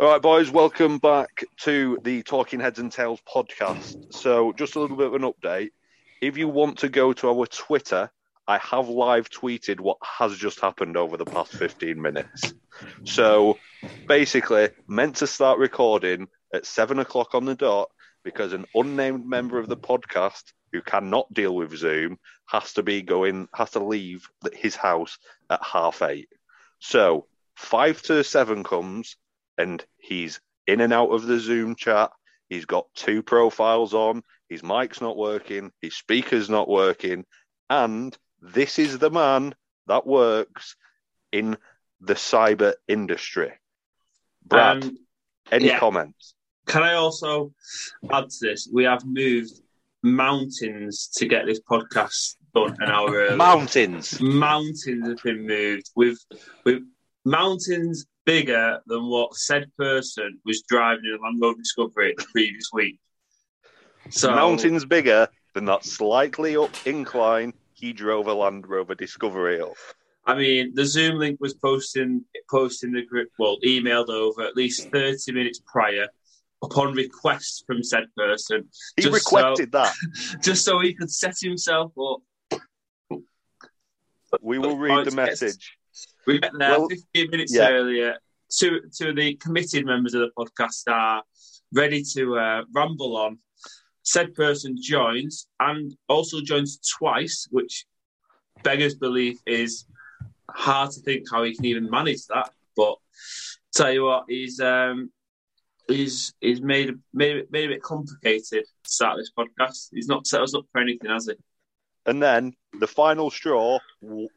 All right, boys, welcome back to the Talking Heads and Tales podcast. So, just a little bit of an update. If you want to go to our Twitter, I have live tweeted what has just happened over the past 15 minutes. So, basically, meant to start recording at seven o'clock on the dot because an unnamed member of the podcast who cannot deal with Zoom has to be going, has to leave his house at half eight. So, five to seven comes and he's in and out of the Zoom chat. He's got two profiles on. His mic's not working. His speaker's not working. And this is the man that works in the cyber industry. Brad, Um, any yeah. comments? Can I also add to this? We have moved mountains to get this podcast done an hour early. Mountains. mountains have been moved with with mountains bigger than what said person was driving in a Land Rover Discovery the previous week. So Mountains bigger than that slightly up incline he drove a Land Rover Discovery up. I mean, the Zoom link was posting posting the group well emailed over at least thirty minutes prior upon request from said person, He requested that. just so he could set himself up. We will read the message. We get there Well, 15 minutes yeah. earlier. Two, two of the committed members of the podcast are ready to uh, ramble on. Said person joins and also joins twice, which beggars belief is hard to think how he can even manage that. But tell you what, he's um, he's he's made made it, made it a bit complicated to start this podcast. He's not set us up for anything, has he? And then the final straw,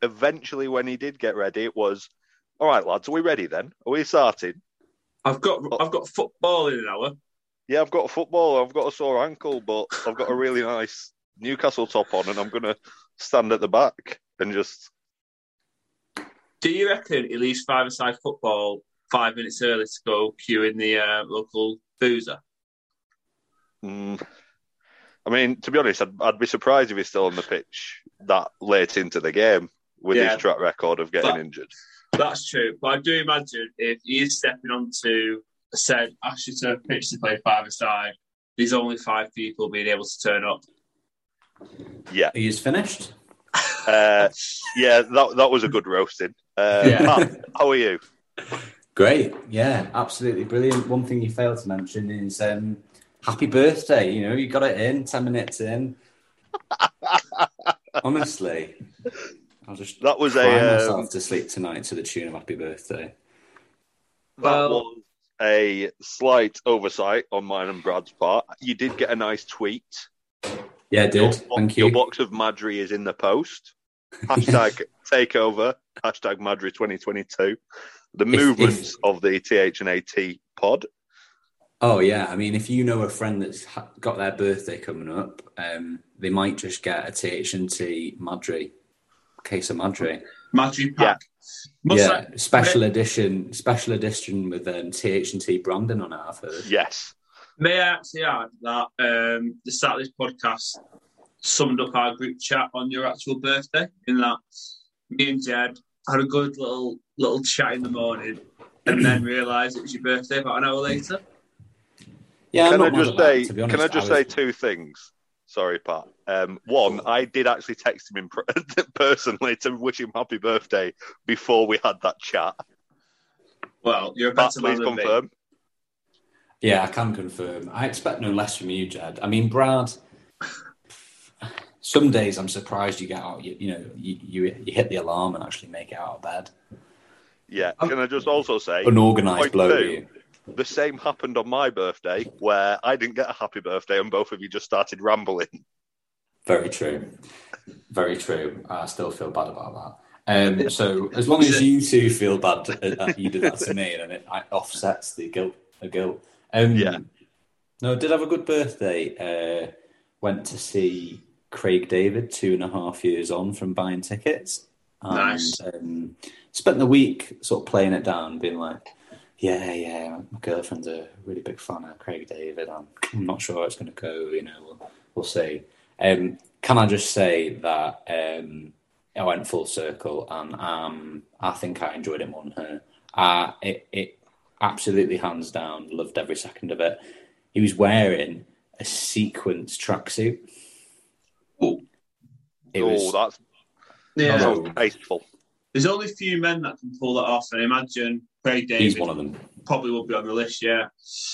eventually, when he did get ready, it was, all right, lads, are we ready then? Are we starting? I've got I've got football in an hour. Yeah, I've got a football, I've got a sore ankle, but I've got a really nice Newcastle top on, and I'm going to stand at the back and just. Do you reckon he leaves five-a-side football five minutes early to go queue in the uh, local boozer? Mm, I mean, to be honest, I'd, I'd be surprised if he's still on the pitch that late into the game with Yeah. his track record of getting But- injured. That's true, but I do imagine if he is stepping onto a said Ashton pitch to play five-a-side, there's only five people being able to turn up. Yeah, He is finished. uh, yeah, that that was a good roasting. Uh, Yeah. Matt, how are you? Great. Yeah, absolutely brilliant. One thing you failed to mention is um, happy birthday. You know, you got it in 10 minutes in. Honestly, I'll just That was cry a um, myself to sleep tonight to the tune of happy birthday. that Well- was a slight oversight on mine and Brad's part. You did get a nice tweet. Yeah, I did. Your, Thank you. your you. box of Madri is in the post. Hashtag takeover. Hashtag Madri 2022. The If- movements of the TH and AT pod. Oh, yeah. I mean, if you know a friend that's ha- got their birthday coming up, um, they might just get a TH&T Madri, case of Madri, Magic pack. Must yeah, I- special edition, special edition with um, TH&T branding on it, I've heard. Yes. May I actually add that um, the start of this podcast summed up our group chat on your actual birthday, in that me and Jed had a good little little chat in the morning and then realised it was your birthday about an hour later. Yeah, I'm can I not mad just at that, say? to be Can. I just was- say two things? Sorry, Pat. Um, one, I did actually text him in per- personally to wish him happy birthday before we had that chat. Well, you're a Pat, better man please than me. confirm. Yeah, I can confirm. I expect no less from you, Jed. I mean, Brad. Some days I'm surprised you get out. You, you know, you, you you hit the alarm and actually make it out of bed. Yeah. Can I just also say Unorganised point bloke. two, You. The same happened on my birthday where I didn't get a happy birthday and both of you just started rambling. Very true. Very true. I still feel bad about that. Um, so as long as you two feel bad that that you did that to me, then it offsets the guilt. The guilt. Um, Yeah. No, did have a good birthday. Uh, went to see Craig David two and a half years on from buying tickets. And, Nice. Um, spent the week sort of playing it down, being like, "Yeah, yeah, my girlfriend's a really big fan of Craig David. I'm, I'm not sure how it's going to go. You know, we'll, we'll see." Um, can I just say that um, I went full circle, and um, I think I enjoyed it more than her. Uh, it, it, absolutely hands down. Loved every second of it. He was wearing a sequence tracksuit. Oh, It oh, was that's yeah. that tasteful. There's only a few men that can pull that off, and I imagine Craig David he's one of them. probably will be on the list. Yeah,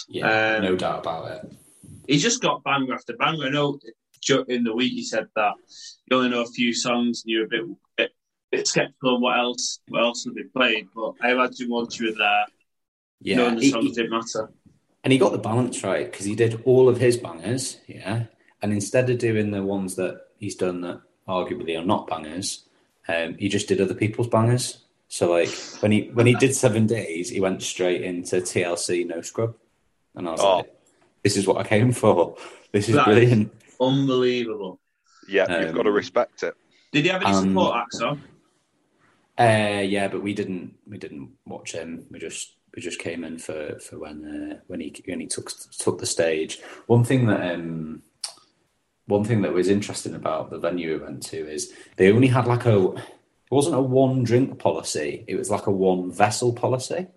Yeah, Um, no doubt about it. he's just got banger after banger. I know in the week he said that you only know a few songs and you're a bit, bit, bit skeptical on what else what else have they played. But I imagine once you were there, Yeah, knowing the he- songs he- didn't matter. and he got the balance right because he did all of his bangers, yeah. And instead of doing the ones that he's done that arguably are not bangers, um, he just did other people's bangers. So like when he when he did seven days, he went straight into TLC No Scrub, and I was Oh. like, "This is what I came for. This is That- brilliant." Unbelievable. Yeah, you've Um, got to respect it. Did he have any Um, support acts on? Uh, yeah, but we didn't we didn't watch him. We just we just came in for for when uh, when he when he took took the stage. One thing that um one thing that was interesting about the venue we went to is they only had like a it wasn't a one drink policy. It was like a one vessel policy,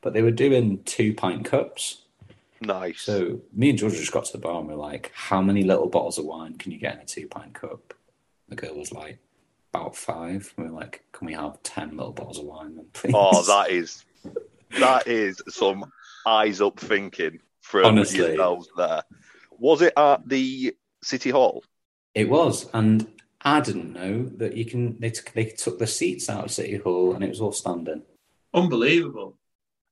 but they were doing two pint cups. Nice. So me and Georgia just got to the bar and we are like, "How many little bottles of wine can you get in a two pint cup?" The girl was like, "About five. we are like, "Can we have ten little bottles of wine, then, please?" oh, that is that is some eyes up thinking from Honestly. yourselves there. Was it at the city hall? It was, and I didn't know that you can. They took, they took the seats out of City Hall, and it was all standing. Unbelievable.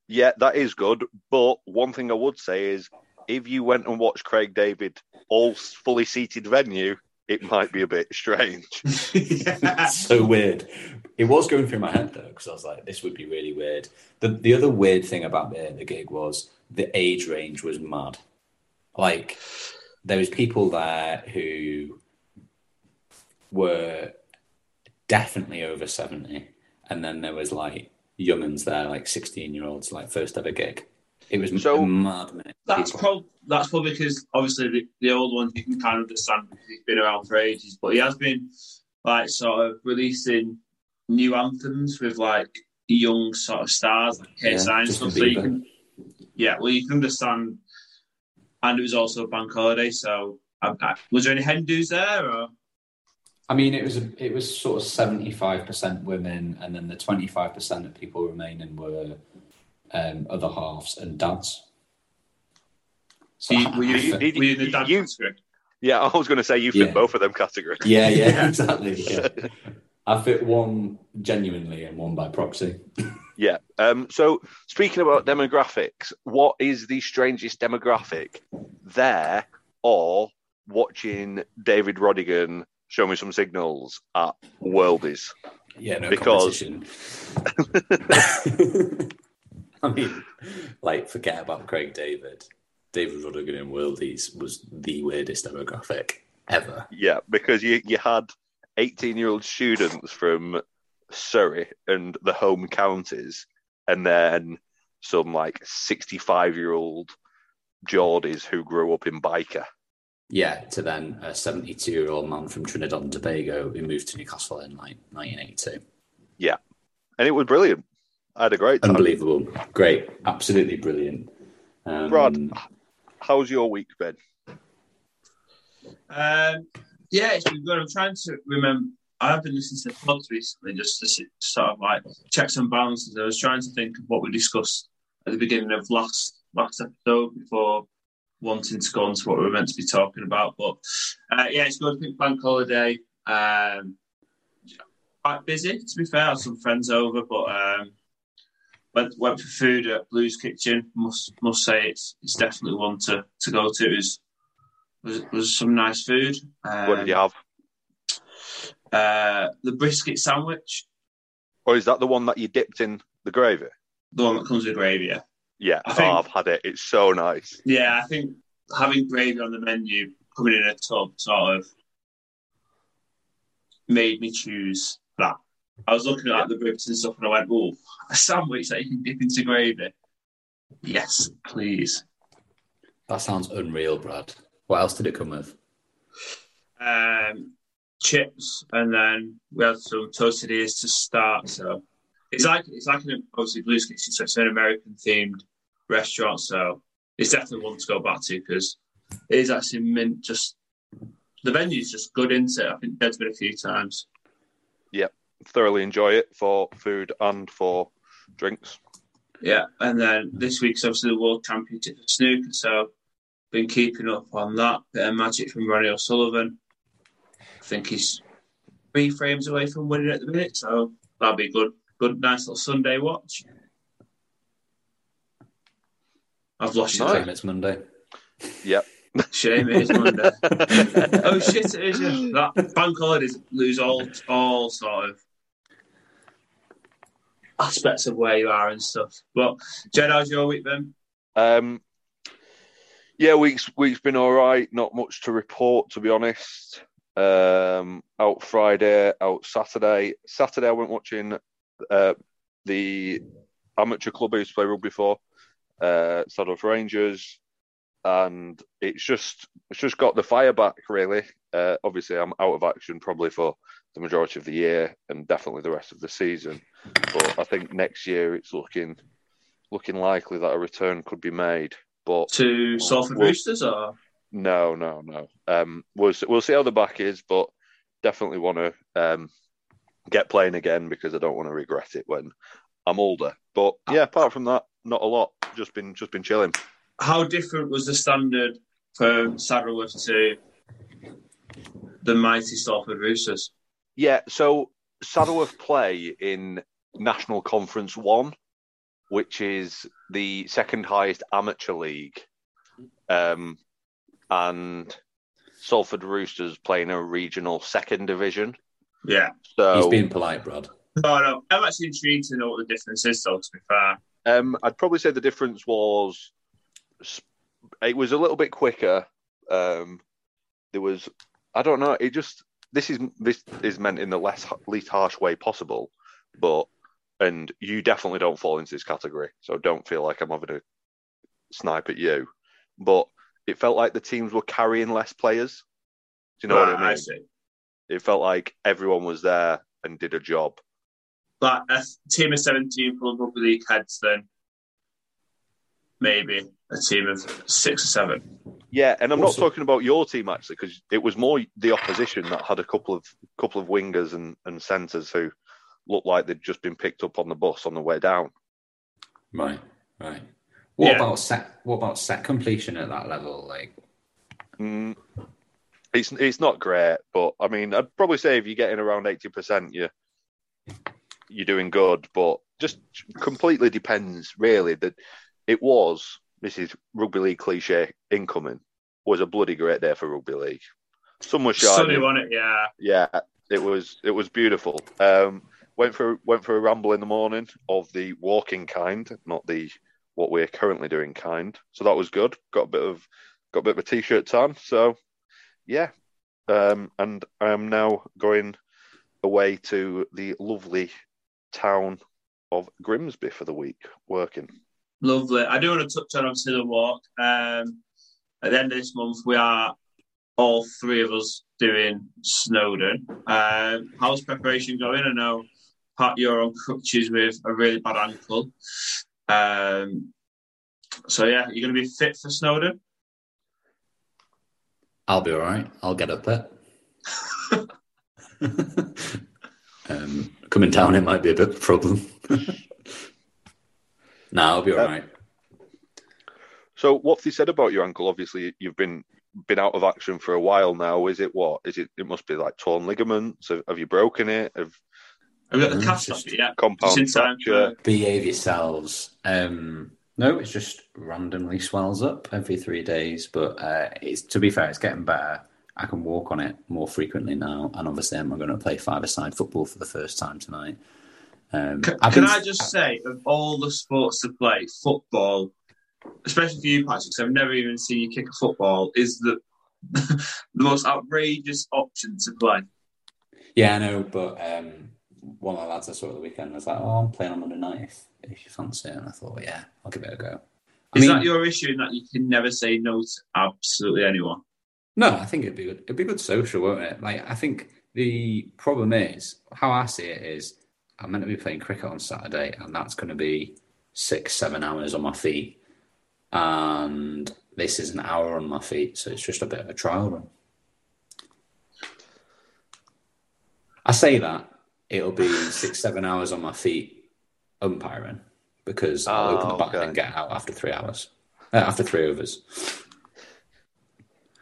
Yeah, that is good. But one thing I would say is, if you went and watched Craig David all fully seated venue, it might be a bit strange. yeah. so weird. It was going through my head though, because I was like, "This would be really weird." The the other weird thing about the the gig was the age range was mad. Like there was people there who were definitely over seventy, and then there was like younguns there, like sixteen year olds, like first ever gig. It was So- mad, man. That's probably that's probably because obviously the, the old ones you can kind of understand because he's been around for ages, but he has been like sort of releasing new anthems with like young sort of stars like Yeah, and stuff. So you can, yeah, well, you can understand. And it was also a bank holiday, so I, I, was there any Hindus there? Or? I mean, it was a, it was sort of seventy five percent women, and then the twenty five percent of people remaining were um, other halves and dads. So So you, were, you, I fe- were you in the dad you- category? Yeah, I was going to say you fit Yeah. both of them categories. yeah, yeah, exactly. Yeah. I fit one genuinely and one by proxy. Yeah. Um, so speaking about demographics, what is the strangest demographic there or watching David Rodigan show me some signals at Worldies? Yeah, no Because-. I mean, like, forget about Craig David. David Rodigan in Worldies was the weirdest demographic ever. Yeah, because you, you had 18 year old students from Surrey and the home counties, and then some like 65 year old Geordies who grew up in Byker. Yeah, to then a 72 year old man from Trinidad and Tobago who moved to Newcastle in like 1982. Yeah. And it was brilliant. I had a great time. Unbelievable. Great. Absolutely brilliant. Um, Brad, how's your week been? Um, yeah, it's been good. I'm trying to remember. I've been listening to the pods recently just to sort of like checks and balances. I was trying to think of what we discussed at the beginning of last last episode before wanting to go on to what we were meant to be talking about. But uh, yeah, it's good. Think bank holiday. Um, quite busy, to be fair. I some friends over, but um, went went for food at Blues Kitchen. Must must say it's it's definitely one to, to go to. It was, was was some nice food. Um, What did you have? Uh, the brisket sandwich, Or is that the one that you dipped in the gravy? the one that comes with gravy. Yeah, Yeah, I think- oh, I've had it. It's so nice. yeah. I think having gravy on the menu, coming in a tub, sort of made me choose that. I was looking at like, the ribs and stuff, and I went, "Oh, a sandwich that you can dip into gravy." Yes, please. that sounds unreal, Brad. What else did it come with? um, chips, and then we had some toasted ears to start. So it's like it's like an obviously Blues Kitchen, so it's an American themed restaurant. So it's definitely one to go back to because it is actually mint. Just the venue's just good, isn't it? I think Jed's been a few times. Yeah, thoroughly enjoy it for food and for drinks. Yeah, and then this week's obviously the World Championship for snooker, so been keeping up on that. Bit of magic from Ronnie O'Sullivan. I think he's three frames away from winning at the minute, so that'll be good. Good, nice little Sunday watch. I've lost you. Nice. Shame it's Monday. Yep. Shame it is Monday. oh shit, it is. Yeah. That bank holidays lose all all sort of aspects of where you are and stuff. But Jed, how's your week then? Um, yeah, week's week's been all right. Not much to report, to be honest. Um, out Friday, out Saturday. Saturday, I went watching uh, the amateur club I used to play rugby for, uh, Saddleworth Rangers, and it's just it's just got the fire back. Really, uh, obviously, I'm out of action probably for the majority of the year and definitely the rest of the season. But I think next year it's looking looking likely that a return could be made. But To Salford Well- Roosters or no, no, no. Um, we'll see- we'll see how the back is, but definitely want to um, get playing again because I don't want to regret it when I'm older. But yeah, apart from that, not a lot. Just been just been chilling. how different was the standard for Saddleworth to the mighty Salford Roosters? Yeah, so Saddleworth play in National Conference One, which is the second highest amateur league, um, and Salford Roosters playing a regional second division. Yeah. So He's being polite, Brad. No, no. I'm actually intrigued to know what the difference is, though, to be fair. Um, I'd probably say the difference was it was a little bit quicker. Um, there was, I don't know, it just this is this is meant in the less least harsh way possible, but and you definitely don't fall into this category, so don't feel like I'm having a snipe at you. But it felt like the teams were carrying less players. Do you know what I Right, mean? see. It felt like everyone was there and did a job. But a team of 17 full of rugby league heads, then maybe a team of six or seven. Yeah, and I'm Also- not talking about your team actually, because it was more the opposition that had a couple of couple of wingers and, and centres who looked like they'd just been picked up on the bus on the way down. Right, right. What Yeah. about set? What about set completion at that level? Like, Mm, it's it's not great, but I mean, I'd probably say if you're getting around eighty percent, you you're doing good. But just completely depends, really. That it was this is rugby league cliche incoming was a bloody great day for rugby league. Sun was shining. Sunny, wasn't it? Yeah. yeah, it was it was beautiful. Um, went for went for a ramble in the morning of the walking kind, not the what we're currently doing kind. So that was good. Got a bit of got a bit of a t-shirt tan. So yeah, um, and I am now going away to the lovely town of Grimsby for the week, working. Lovely. I do want to touch on obviously the walk. Um, at the end of this month, we are all three of us doing Snowdon. Um, how's preparation going? I know Pat, you're on crutches with a really bad ankle. Um, so yeah, you're going to be fit for Snowdon. I'll be all right. I'll get up there. um, coming down, it might be a bit of a problem. no, I'll be all Uh, right. So what have they said about your ankle? Obviously, you've been been out of action for a while now. Is it what? Is it? It must be like torn ligaments. Have, have you broken it? Have Have you got the Mm, cast just off it yet? compound Just in time fracture? Behave yourselves. Um, no, it just randomly swells up every three days. But uh, it's to be fair, it's getting better. I can walk on it more frequently now, and obviously, I'm going to play five-a-side football for the first time tonight. Um, Can, I've can I just say, of all the sports to play, football, especially for you, Patrick, 'cause I've never even seen you kick a football, is the the most outrageous option to play. Yeah, I know, but um, one of the lads I saw at the weekend was like, "Oh, I'm playing on Monday night if, if you fancy it," and I thought, well, "Yeah, I'll give it a go." I Is mean, that your issue in that you can never say no to absolutely anyone? no, I think it'd be good. It'd be good social, won't it? Like, I think the problem is how I see it is I'm meant to be playing cricket on Saturday, and that's going to be six, seven hours on my feet. and this is an hour on my feet, so it's just a bit of a trial run. I say that it'll be six, seven hours on my feet umpiring because I'll Oh, open the bat okay. and get out after three hours, uh, after three overs.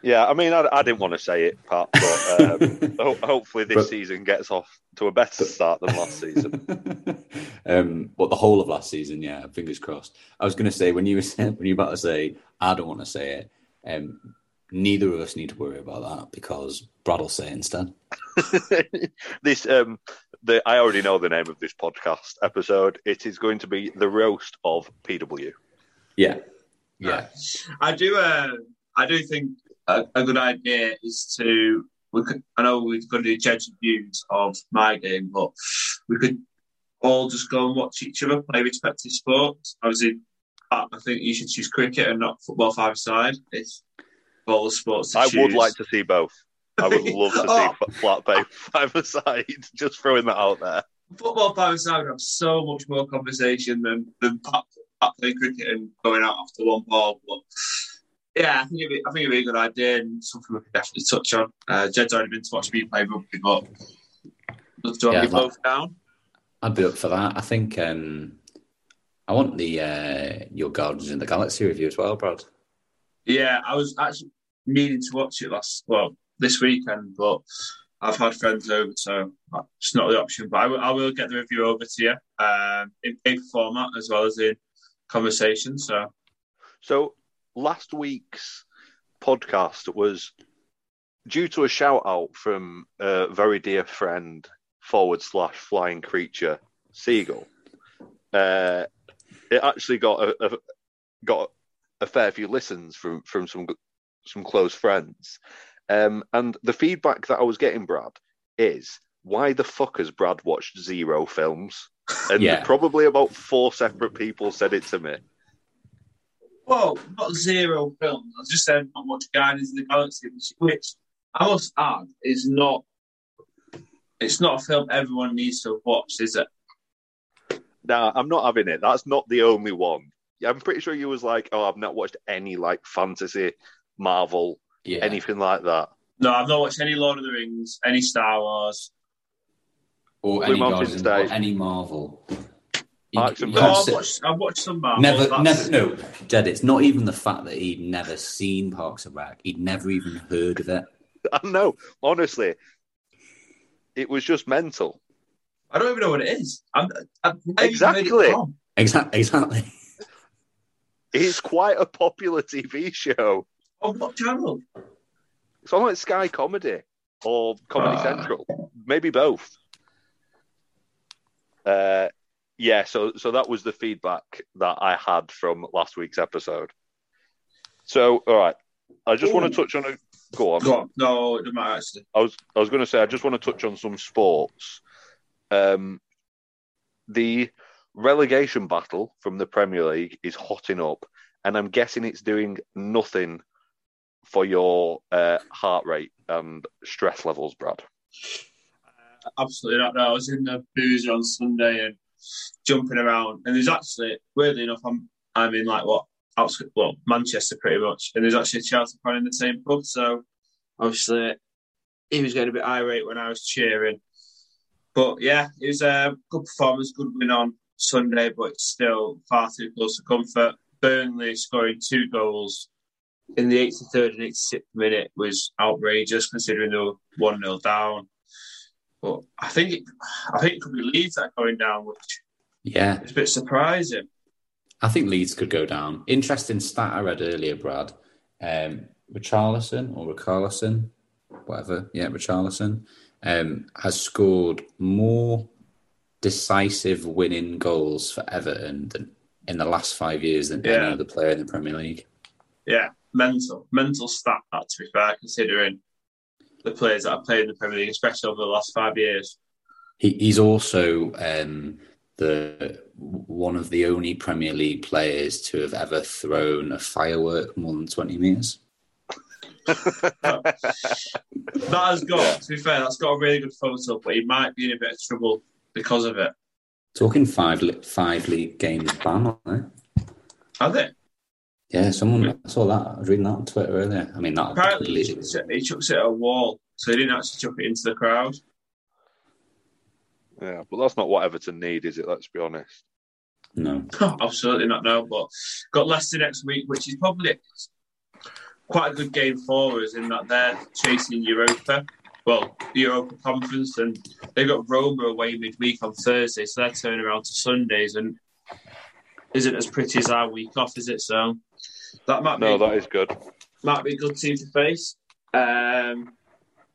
Yeah, I mean, I, I didn't want to say it, Pat, but um, ho- hopefully this But- season gets off to a better start than last season. um, what the whole of last season? Yeah, fingers crossed. I was going to say when you were when you were about to say, I don't want to say it. Um, neither of us need to worry about that because Brad will say it instead. this, um, the I already know the name of this podcast episode. It is going to be the roast of PW. Yeah, yeah, I do. Uh, I do think a, a good idea is to. We could. I know we're going to do judge views of my game, but we could all just go and watch each other play respective sports. Obviously, I I think you should choose cricket and not football five side. It's all the sports. To I would like to see both. I would love to Oh. see flat pay five aside. Just throwing that out there. football five side would have so much more conversation than than Pat, Pat playing cricket and going out after one ball. But yeah, I think it'd be, I think it'd be a good idea and something we could definitely touch on. Uh, Jed's already been to watch me play rugby, but love to have Yeah, you like- both down. I'd be up for that. I think um, I want the uh, your Guardians in the Galaxy review as well, Brad. Yeah, I was actually meaning to watch it last well this weekend, but I've had friends over, so it's not the option. But I will, I will get the review over to you um, in paper format as well as in conversation. So So last week's podcast was due to a shout out from a very dear friend forward slash flying creature seagull. Uh, it actually got a, a got a fair few listens from from some some close friends, um, and the feedback that I was getting, Brad, is why the fuck has Brad watched zero films? And Yeah. probably about four separate people said it to me. Well, not zero films. I just said not much Guardians of the Galaxy, which, which I must add is not. It's not a film everyone needs to watch, is it? Nah, I'm not having it. That's not the only one. I'm pretty sure you was like, oh, I've not watched any like fantasy, Marvel, Yeah, anything like that. No, I've not watched any Lord of the Rings, any Star Wars. or Blue any Mountain Guardians, or any Marvel. You- you No, I've sit- watched. I've watched some Marvel. Never, that's- never, no, Jed. It's not even the fact that he'd never seen Parks and Rec. He'd never even heard of it. I know, honestly, it was just mental. I don't even know what it is. I'm, I've never even heard it Exactly. Exactly, exactly. It's quite a popular TV show. On what channel? It's on like Sky Comedy or Comedy Ah. Central, maybe both. Uh, yeah, so so that was the feedback that I had from last week's episode. So, all right, I just want to touch on a. Go on. Go on. No, it doesn't matter actually. I was I was going to say I just want to touch on some sports. Um, the relegation battle from the Premier League is hotting up, and I'm guessing it's doing nothing for your uh, heart rate and stress levels, Brad. Absolutely not. No, I was in the boozer on Sunday and jumping around, and there's actually, weirdly enough, I'm I'm in like what outskirts, well, Manchester pretty much, and there's actually a Chelsea fan in the same pub. So obviously, he was getting a bit irate when I was cheering. But yeah, it was a good performance, good win on Sunday, but it's still far too close to comfort. Burnley scoring two goals in the 83rd and 86th minute was outrageous, considering they were one 0 down. But I think it, I think it could be Leeds that are going down, which Yeah, is a bit surprising. I think Leeds could go down. Interesting stat I read earlier, Brad. Um, Richarlison or Richarlison, whatever, yeah, Richarlison, um, has scored more decisive winning goals for Everton than in the last five years than Yeah. any other player in the Premier League. Yeah, mental, mental stat that to be fair, considering the players that have played in the Premier League, especially over the last five years. He, he's also um, the one of the only Premier League players to have ever thrown a firework more than twenty meters. That has got, to be fair, that's got a really good photo, but he might be in a bit of trouble because of it. Talking five li- five league games ban, aren't they? Are they? Yeah, someone I saw that. I was reading that on Twitter earlier. I mean, that Apparently, he chucks, it, he chucks it at a wall, so he didn't actually chuck it into the crowd. Yeah, but that's not what Everton need, is it? Let's be honest. no. Absolutely not No, but got Leicester next week, which is probably quite a good game for us in that they're chasing Europa. Well, the Europa Conference, and they've got Roma away midweek on Thursday, so they're turning around to Sundays, and isn't as pretty as our week off, is it? So that might be No, that is good. might be a good team to face. Um,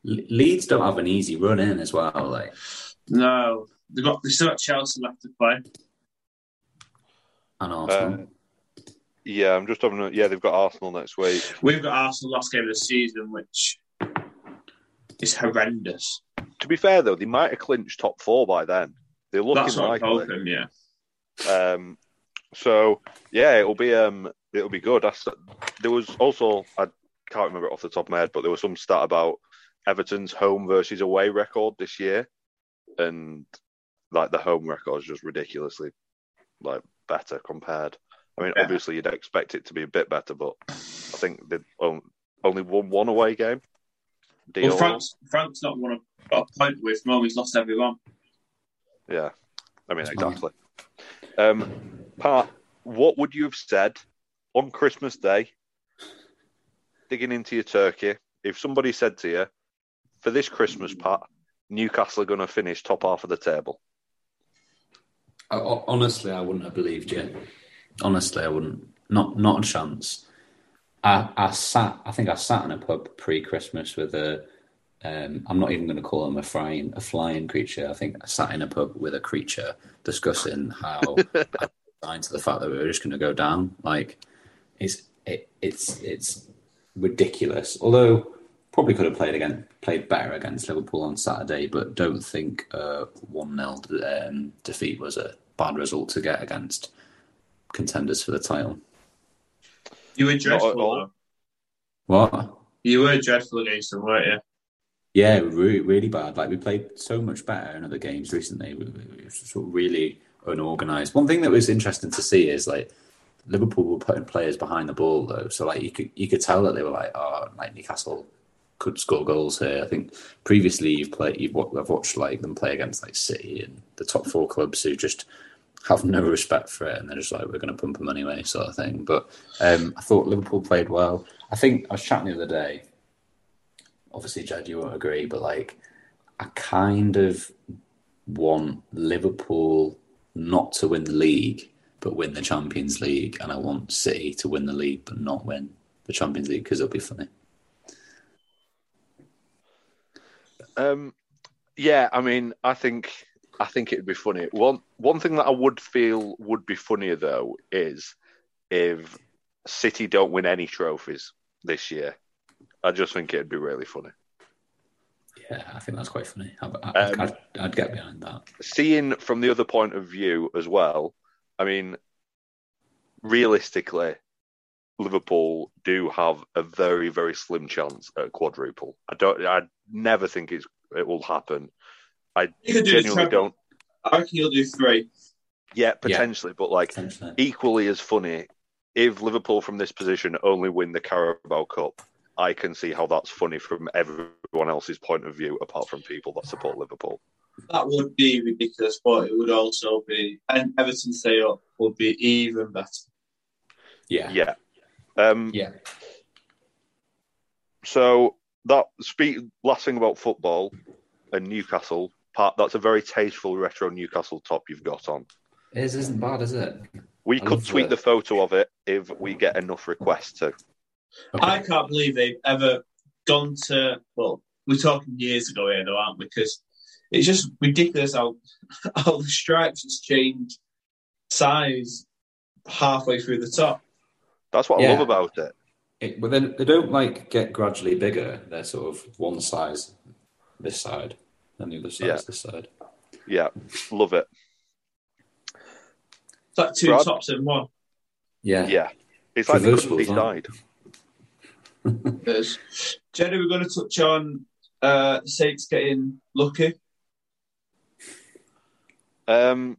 Le- Leeds don't have an easy run in as well. Like, no, they've got they still got Chelsea left to play. and Arsenal. Uh, Yeah, I'm just having a, yeah, they've got Arsenal next week. We've got Arsenal last game of the season, which is horrendous. To be fair though, they might have clinched top four by then. They're looking That's what I'm likely. hoping. Yeah. Um, so yeah, it'll be um, it'll be good. I there was also I can't remember it off the top of my head, but there was some stat about Everton's home versus away record this year, and like the home record is just ridiculously like better compared. I mean, Yeah. obviously you'd expect it to be a bit better, but I think they only won one away game. Deal. Well, Frank's, Frank's not won a, got a point with home. He's lost everyone. Yeah, I mean That's exactly. Um, Pat, what would you have said on Christmas Day, digging into your turkey, if somebody said to you, for this Christmas, Pat, Newcastle are going to finish top half of the table? I- I- honestly, I wouldn't have believed you. Honestly, I wouldn't. Not not a chance. I, I sat. I think I sat in a pub pre-Christmas with a. Um, I'm not even going to call him a flying a flying creature. I think I sat in a pub with a creature discussing how I resigned to the fact that we were just going to go down. Like it's it, it's it's ridiculous. Although probably could have played again played better against Liverpool on Saturday, but don't think a one 0 um, defeat was a bad result to get against contenders for the title. You were dreadful. What? You were dreadful against them, weren't you? Yeah, really, really bad. Like we played so much better in other games recently. We, we, we were sort of really unorganized. One thing that was interesting to see is like Liverpool were putting players behind the ball though, so like you could you could tell that they were like, oh, like Newcastle could score goals here. I think previously you've played, you've I've watched like them play against like City and the top four clubs who just have no respect for it and they're just like we're going to pump them anyway, sort of thing. But um, I thought Liverpool played well. I think I was chatting the other day. Obviously, Jed, you won't agree, but like I kind of want Liverpool not to win the league, but win the Champions League, and I want City to win the league but not win the Champions League because it'll be funny. Um, yeah, I mean, I think I think it'd be funny. One one thing that I would feel would be funnier though is if City don't win any trophies this year. I just think it'd be really funny. Yeah, I think that's quite funny. I, I, Um, I'd, I'd get behind that. Seeing from the other point of view as well, I mean, realistically, Liverpool do have a very very slim chance at quadruple. I don't. I never think it's it will happen. I You do genuinely don't. I reckon you'll do three. Yeah, potentially, but like Essentially. equally as funny if Liverpool from this position only win the Carabao Cup. I can see how that's funny from everyone else's point of view, apart from people that support Liverpool. That would be ridiculous, but it would also be, and Everton stay up would be even better. Yeah. Yeah. Um, Yeah. So that speak last thing about football and Newcastle. Part that's a very tasteful retro Newcastle top you've got on. It isn't bad, is it? We I could tweet the- the photo of it if we get enough requests to. I can't believe they've ever gone to. Well, we're talking years ago here, though, aren't we? Because it's just ridiculous how how the stripes has changed size halfway through the top. That's what I love about it. It, but then they don't like get gradually bigger. They're sort of one size this side and the other size Yeah. this side. Yeah, love it. It's like two Brad? tops in one. Yeah. Yeah, it's like they couldn't Traversable as decide. Jenny, we're going to touch on uh, Saints getting lucky. Um,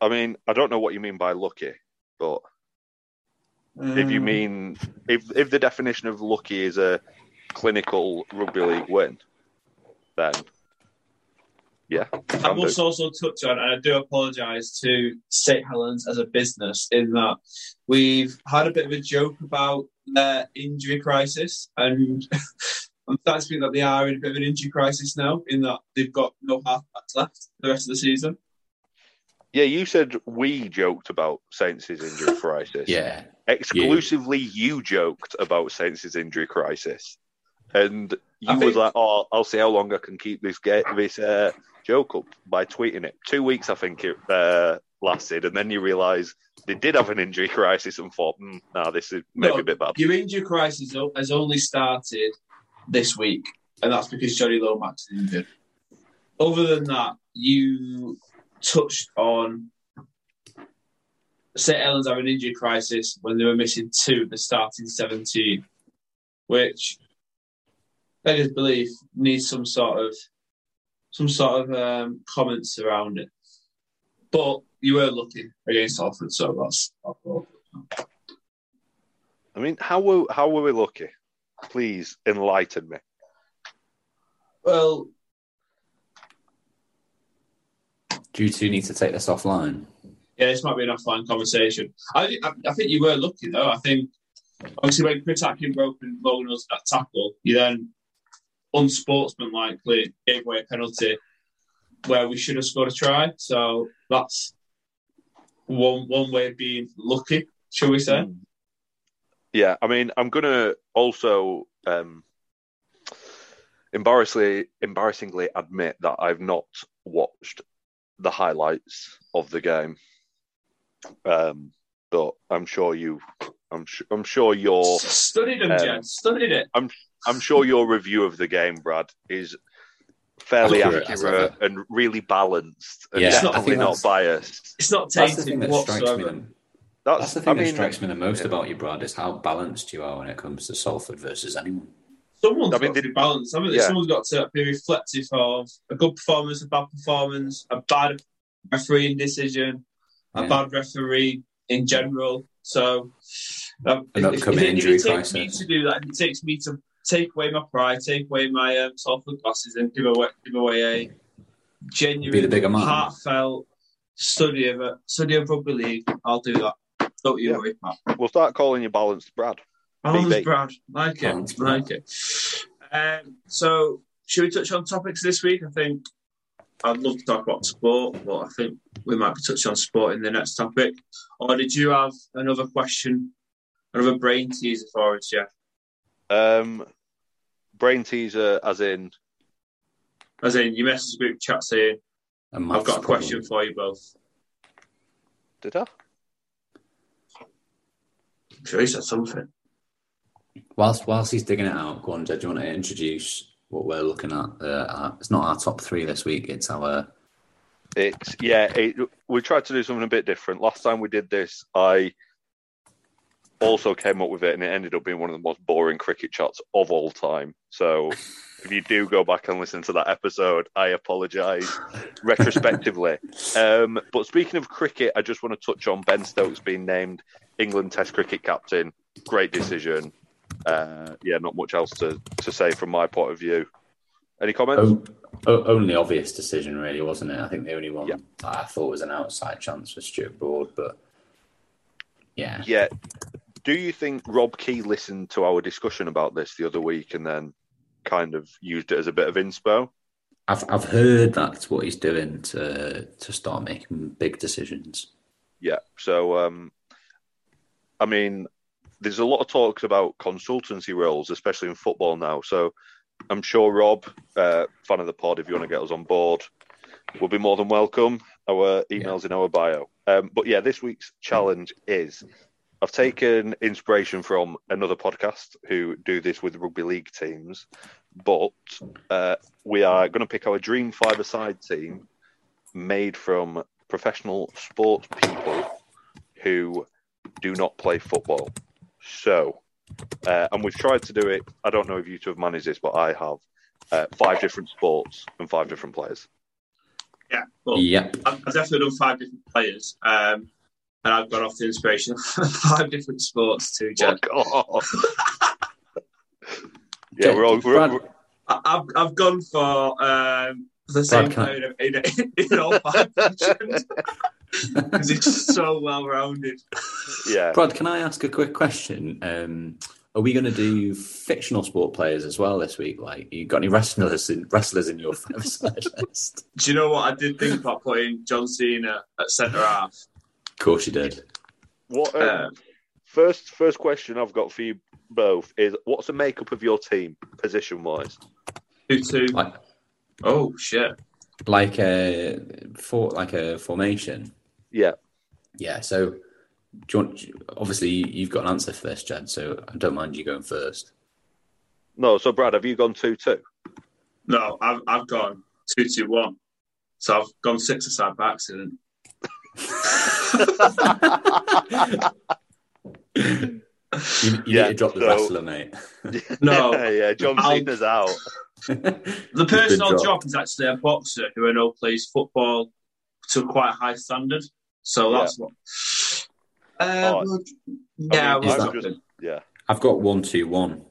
I mean, I don't know what you mean by lucky, but If you Um, mean if if the definition of lucky is a clinical rugby league win, then yeah, I can do. must also touch on, and I do apologise to St Helens as a business in that we've had a bit of a joke about their injury crisis, and I'm starting to think that they are in a bit of an injury crisis now, in that they've got no halfbacks left for the rest of the season. Yeah, you said we joked about Saints' injury crisis. Yeah. exclusively you joked about Saints' injury crisis, and you I was like, "Oh, I'll see how long I can keep this ga- this uh, joke up by tweeting it." Two weeks, I think it uh, lasted, and then you realise they did have an injury crisis, and thought, mm, "Nah, this is maybe No. a bit bad." Your injury crisis has only started this week, and that's because Jonny Lomax is injured. Other than that, you touched on St. Helens have an injury crisis when they were missing two at the starting 17, which beggars belief needs some sort of some sort of um, comments around it. But you were looking against Salford, so that's. I mean, how were how were we lucky? Please enlighten me. Well, Do you two need to take this offline? Yeah, this might be an offline conversation. I, I, I think you were lucky though. I think obviously when Chris Atkin broke and Logan's that tackle, you then unsportsmanlikely gave away a penalty where we should have scored a try. So that's one one way of being lucky, shall we say? Yeah, I mean, I'm gonna also um, embarrassingly embarrassingly admit that I've not watched the highlights of the game. Um, but I'm sure you, I'm sure, I'm sure your, Studied them, Um, Jen. Studied it. I'm sure your review of the game, Brad, is fairly Accurate, accurate and really balanced and Yeah, definitely think not that's- biased. It's not That's the thing tainted that strikes me. whatsoever. The, That's, that's the thing I mean, that strikes me the most yeah. about you, Brad, is how balanced you are when it comes to Salford versus anyone. Someone's I mean, got to they- be balanced, haven't they? yeah. Someone's got to be reflective of a good performance, a bad performance, a bad refereeing decision, a Yeah. bad referee in general. So, um, An if, if, upcoming it, if injury it takes me to do that, if it takes me to take away my pride, take away my um, Salford glasses, and give away give away a genuine, the bigger man. heartfelt study of a study of rugby league, I'll do that. Don't you Yeah. worry, Matt. We'll start calling you balanced, Brad. Balance BB. Brad. Like it. Balance Brad. like it. Um, so, should we touch on topics this week? I think I'd love to talk about sport, but I think we might be touching on sport in the next topic. Or did you have another question, another brain teaser for us, Jeff? Um, brain teaser, as in, As in, you messaged group chat saying, "I've got a question for you both. did I? I'm sure he said something. Whilst whilst he's digging it out, go on, Jed. Do you want to introduce what we're looking at? Uh, our, it's not our top three this week. It's our It's yeah. It, we tried to do something a bit different. Last time we did this, I also came up with it, and it ended up being one of the most boring cricket chats of all time. So, if you do go back and listen to that episode, I apologise retrospectively. Um, but speaking of cricket, I just want to touch on Ben Stokes being named England Test cricket captain. Great decision. Uh, yeah, not much else to, to say from my point of view. Any comments? o- o- only obvious decision, really, wasn't it? I think the only one Yeah. that I thought was an outside chance was Stuart Broad, but yeah, Yeah. Do you think Rob Key listened to our discussion about this the other week and then kind of used it as a bit of inspo? I've I've heard that's what he's doing to to start making big decisions. Yeah. So, um, I mean, there's a lot of talks about consultancy roles, especially in football now. So, I'm sure Rob, uh, fan of the pod, if you want to get us on board, will be more than welcome. Our emails in our bio. Um, but yeah, this week's challenge is I've taken inspiration from another podcast who do this with rugby league teams, but uh, we are going to pick our dream five-a-side team made from professional sports people who do not play football. So, uh, and we've tried to do it. I don't know if you two have managed this, but I have. Uh, five different sports and five different players. Yeah. Well, Yep. I've I've definitely done five different players. Um, and I've gone off the inspiration of five different sports too, Jed. Fuck off. yeah, we're all. We're, Brad- we're- I- I've I've gone for um, the same can I- player in, in, in all five positions because he's so well rounded. yeah. Brad, can I ask a quick question? Um, are we going to do fictional sport players as well this week? Like, you got any wrestlers in, wrestlers in your five-side list? Do you know what I did think about putting John Cena at centre half? Of course you did. What? Um, Uh, first, first question I've got for you both is: What's the makeup of your team, position-wise? Who two? Like, Oh shit! like a for like a formation. Yeah. Yeah. So, do you want, obviously you've got an answer for this, Jed. So I don't mind you going first. No. So, Brad, have you gone two-two? No, I've I've gone two two one. So I've gone six aside by accident. You, you Yeah, need to drop the so- wrestler, mate. No. yeah, yeah. John I'll- Cena's out. The personal drop. job is actually a boxer who I know plays football to quite a high standard. So that's what. Uh, Oh, yeah, I mean, well, is I'm that- just- yeah, I've got one, two, one.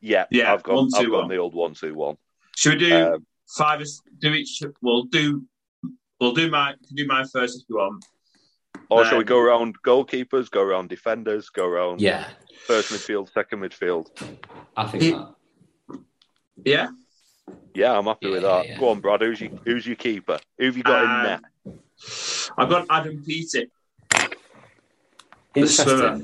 yeah. Yeah, I've gone. one, I've two, gone one. the old one-two-one. should we do Um, five? Do each. We'll do. We'll do my. Do mine first if you want. Or shall we Um, go around goalkeepers, go around defenders, go around Yeah, first midfield, second midfield? I think He- that. Yeah. Yeah, I'm happy with that. yeah. Go on, Brad. Who's your Who's your keeper? Who have you got in there? I've got Adam Peaty, Interesting. swimmer.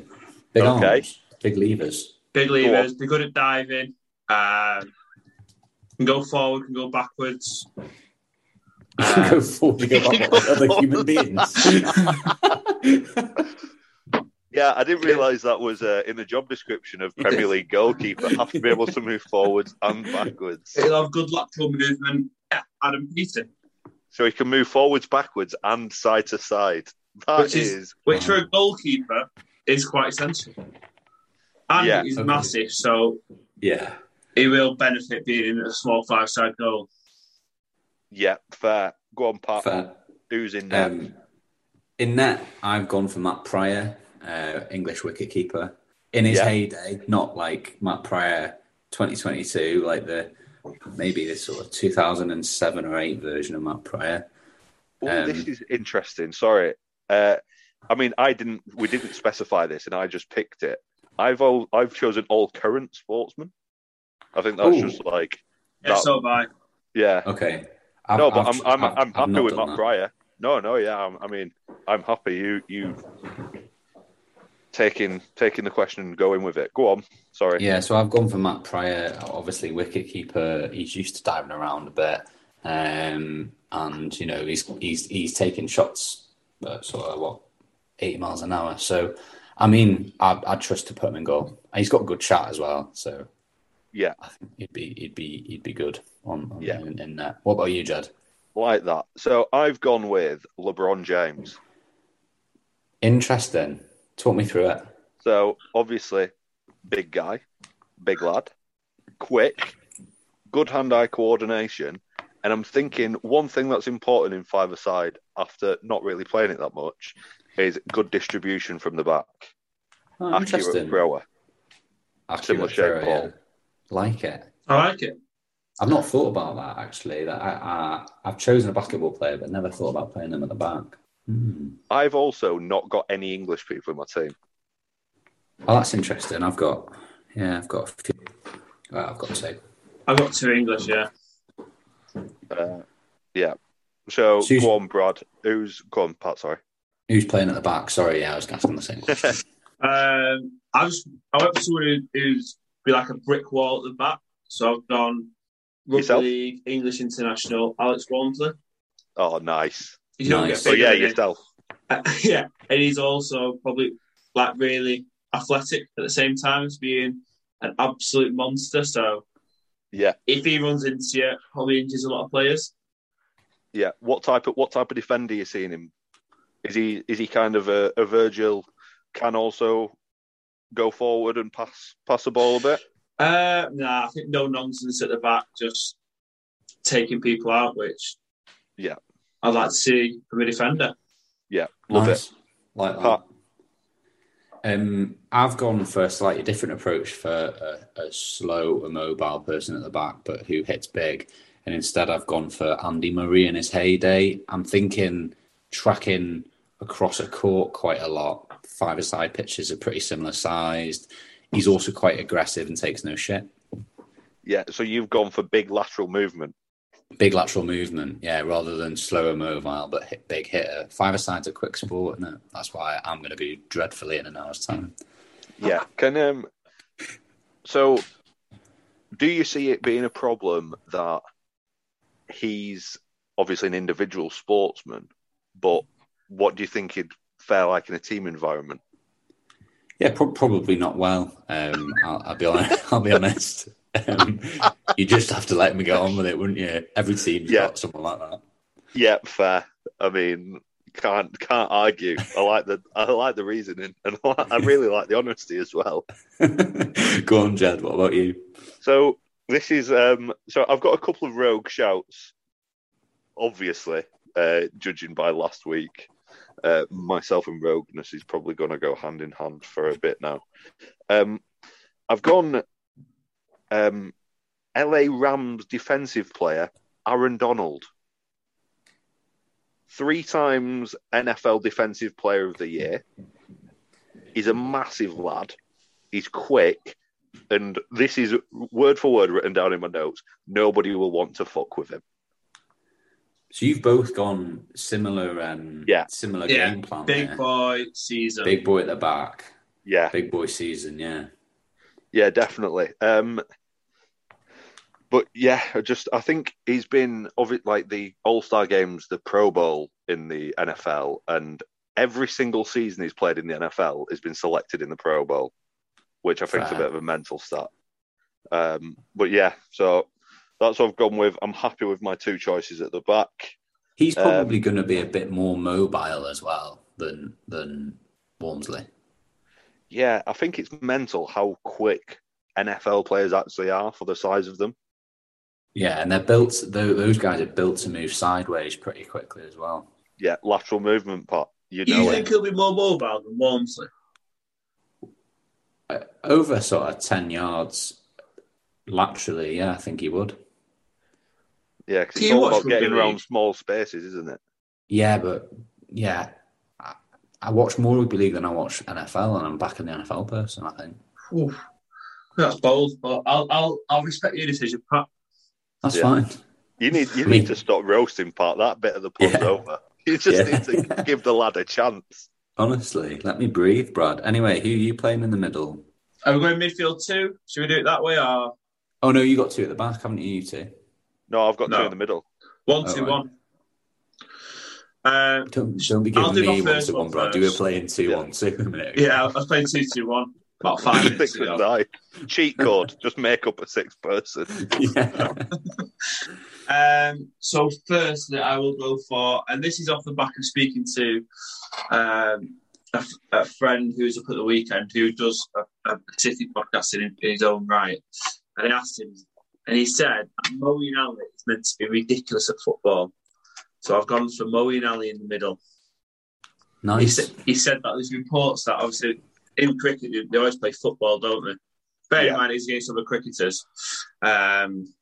Big Okay. arms, big levers. big Go levers. Be good at diving. Um, can go forward. Can go backwards. Uh, go forward and go back like other human beings. Yeah, I didn't realise that was uh, in the job description of Premier League goalkeeper. Have to be able to move forwards and backwards, He'll have good lateral movement. Yeah, Adam Peaty. so he can move forwards, backwards, and side to side. That Which is- is, which for a goalkeeper is quite essential. And Yeah, he's okay. massive, so yeah. he will benefit being in a small five side goal. Yeah, fair. Go on, Pat. Fair. Who's in there? Um, in net, I've gone for Matt Prior, uh, English wicketkeeper. In his Yeah. heyday, not like Matt Prior 2022, like the maybe the sort of 2007 or 8 version of Matt Prior. Oh, um, this is interesting. Sorry. Uh, I mean, I didn't. We didn't specify this, and I just picked it. I've all, I've chosen all current sportsmen. I think that's Ooh. just like Yeah, so have I. yeah. Okay. I've- no, but I've- I'm I'm, I'm happy with Matt that. Prior. No, no, yeah. I'm, I mean, I'm happy. You you taking taking the question and going with it. Go on. Sorry. Yeah, so I've gone for Matt Prior, obviously wicketkeeper. He's used to diving around a bit, um, and you know he's he's he's taking shots at sort of what eighty miles an hour. So, I mean, I'd, I'd trust to put him in goal. He's got a good shot as well, so Yeah, I think he'd be he'd be he'd be good on, on Yeah. in, in that. What about you, Jed? like that. So I've gone with LeBron James. Interesting. Talk me through it. So obviously, big guy, big lad, quick, good hand-eye coordination, and I'm thinking one thing that's important in five-a-side after not really playing it that much is good distribution from the back, Oh, accurate interesting. thrower. Accurate Similar shape throw, ball. yeah. Like it. I like it. I've not thought about that actually. That I, I I've chosen a basketball player, but never thought about playing them at the back. Hmm. I've also not got any English people in my team. Oh, that's interesting. I've got yeah, I've got a few. Well, I've got two. I've got two English, yeah. Uh, yeah. So So you- go on, Brad. Who's go on, Pat? Sorry. Who's playing at the back? Sorry, yeah, I was asking the same question. Um, I just I went for someone who, who's be like a brick wall at the back. So I've gone rugby Yourself? league, English international, Alex Walmsley. Oh, nice. You don't Nice. get So yeah, yourself. Uh, yeah, and he's also probably like really athletic at the same time as being an absolute monster. So Yeah, if he runs into you, probably injures a lot of players. yeah. What type of what type of defender are you seeing him? Is he is he kind of a, a Virgil? Can also go forward and pass pass the ball a bit. Uh, nah, I think no nonsense at the back, just taking people out, which Yeah. I'd like to see from a defender. Yeah, love nice. like that. Pat. Um, I've gone for a slightly different approach for a, a slow, immobile person at the back, but who hits big. And instead, I've gone for Andy Murray in his heyday. I'm thinking tracking across a court quite a lot. Five-a-side pitches are pretty similar sized. He's also quite aggressive and takes no shit. Yeah, so you've gone for big lateral movement. Big lateral movement, yeah, rather than slower mobile, but hit, big hitter. Five-a-side's a quick sport, and that's why I'm going to be dreadfully in an hour's time. Yeah. Can um so do you see it being a problem that he's obviously an individual sportsman, but what do you think he'd fare like in a team environment? Yeah, pro- probably not well. Um, I'll, I'll be honest. I'll be honest. Um, you just have to let me get on with it, wouldn't you? Every team's Yeah. got someone like that. Yeah, fair. I mean, can't can't argue. I like the I like the reasoning, and I really like the honesty as well. Go on, Jed. What about you? So this is um so I've got a couple of rogue shouts. Obviously, uh, judging by last week, uh, myself and rogueness is probably going to go hand in hand for a bit now. Um, I've gone um, LA Rams defensive player Aaron Donald, three times NFL Defensive Player of the Year. He's a massive lad. He's quick, and this is word for word written down in my notes. Nobody will want to fuck with him. So you've both gone similar, um, Yeah. similar Yeah, game plan. Big there. boy season. big boy at the back, Yeah, big boy season. Yeah, yeah, definitely. Um, but yeah, I just I think he's been of it like the All Star games, the Pro Bowl in the NFL, and every single season he's played in the NFL has been selected in the Pro Bowl, which I think is a bit of a mental stat. Um, but yeah, so that's what I've gone with. I'm happy with my two choices at the back. he's Um, probably going to be a bit more mobile as well than than Walmsley. Yeah, I think it's mental how quick NFL players actually are for the size of them. Yeah, and they're built. Those guys are built to move sideways pretty quickly as well. Yeah, lateral movement part. You know you it. think he'll be more mobile than Walmsley? Uh, Over sort of ten yards laterally, yeah, I think he would. Yeah, 'cause because it's you all watch about getting rugby around small spaces, isn't it? Yeah, but yeah, I, I watch more rugby league than I watch NFL, and I'm back in the NFL person. I think Oof. That's bold, but I'll I'll I'll respect your decision, Pat. that's Yeah. fine. You need you I mean- need to stop roasting part. That bit of the pod's Yeah. over. You just Yeah. need to give the lad a chance. Honestly, let me breathe, Brad. Anyway, who are you playing in the middle? Are we going midfield two? Should we do it that way or Oh no, you got two at the back, haven't you? You two. No, I've got two in the middle. one Oh, two right. one? Um, Don't don't be I'll giving do me one first to one, one Brad. You were first. playing two Yeah. one two a minute ago. yeah, I was playing two two one about five minutes Six ago. nine. Cheat code. just make up a sixth person. yeah. Um, so firstly, I will go for, and this is off the back of speaking to um, a, f- a friend who's up at the weekend who does a, a city podcasting in, in his own right, and I asked him, and he said Moeen Ali is meant to be ridiculous at football. So I've gone for Moeen Ali in the middle. He Nice. said, he said that there's reports that obviously in cricket they always play football, don't they? Bear in Yeah. mind he's against other cricketers. Um,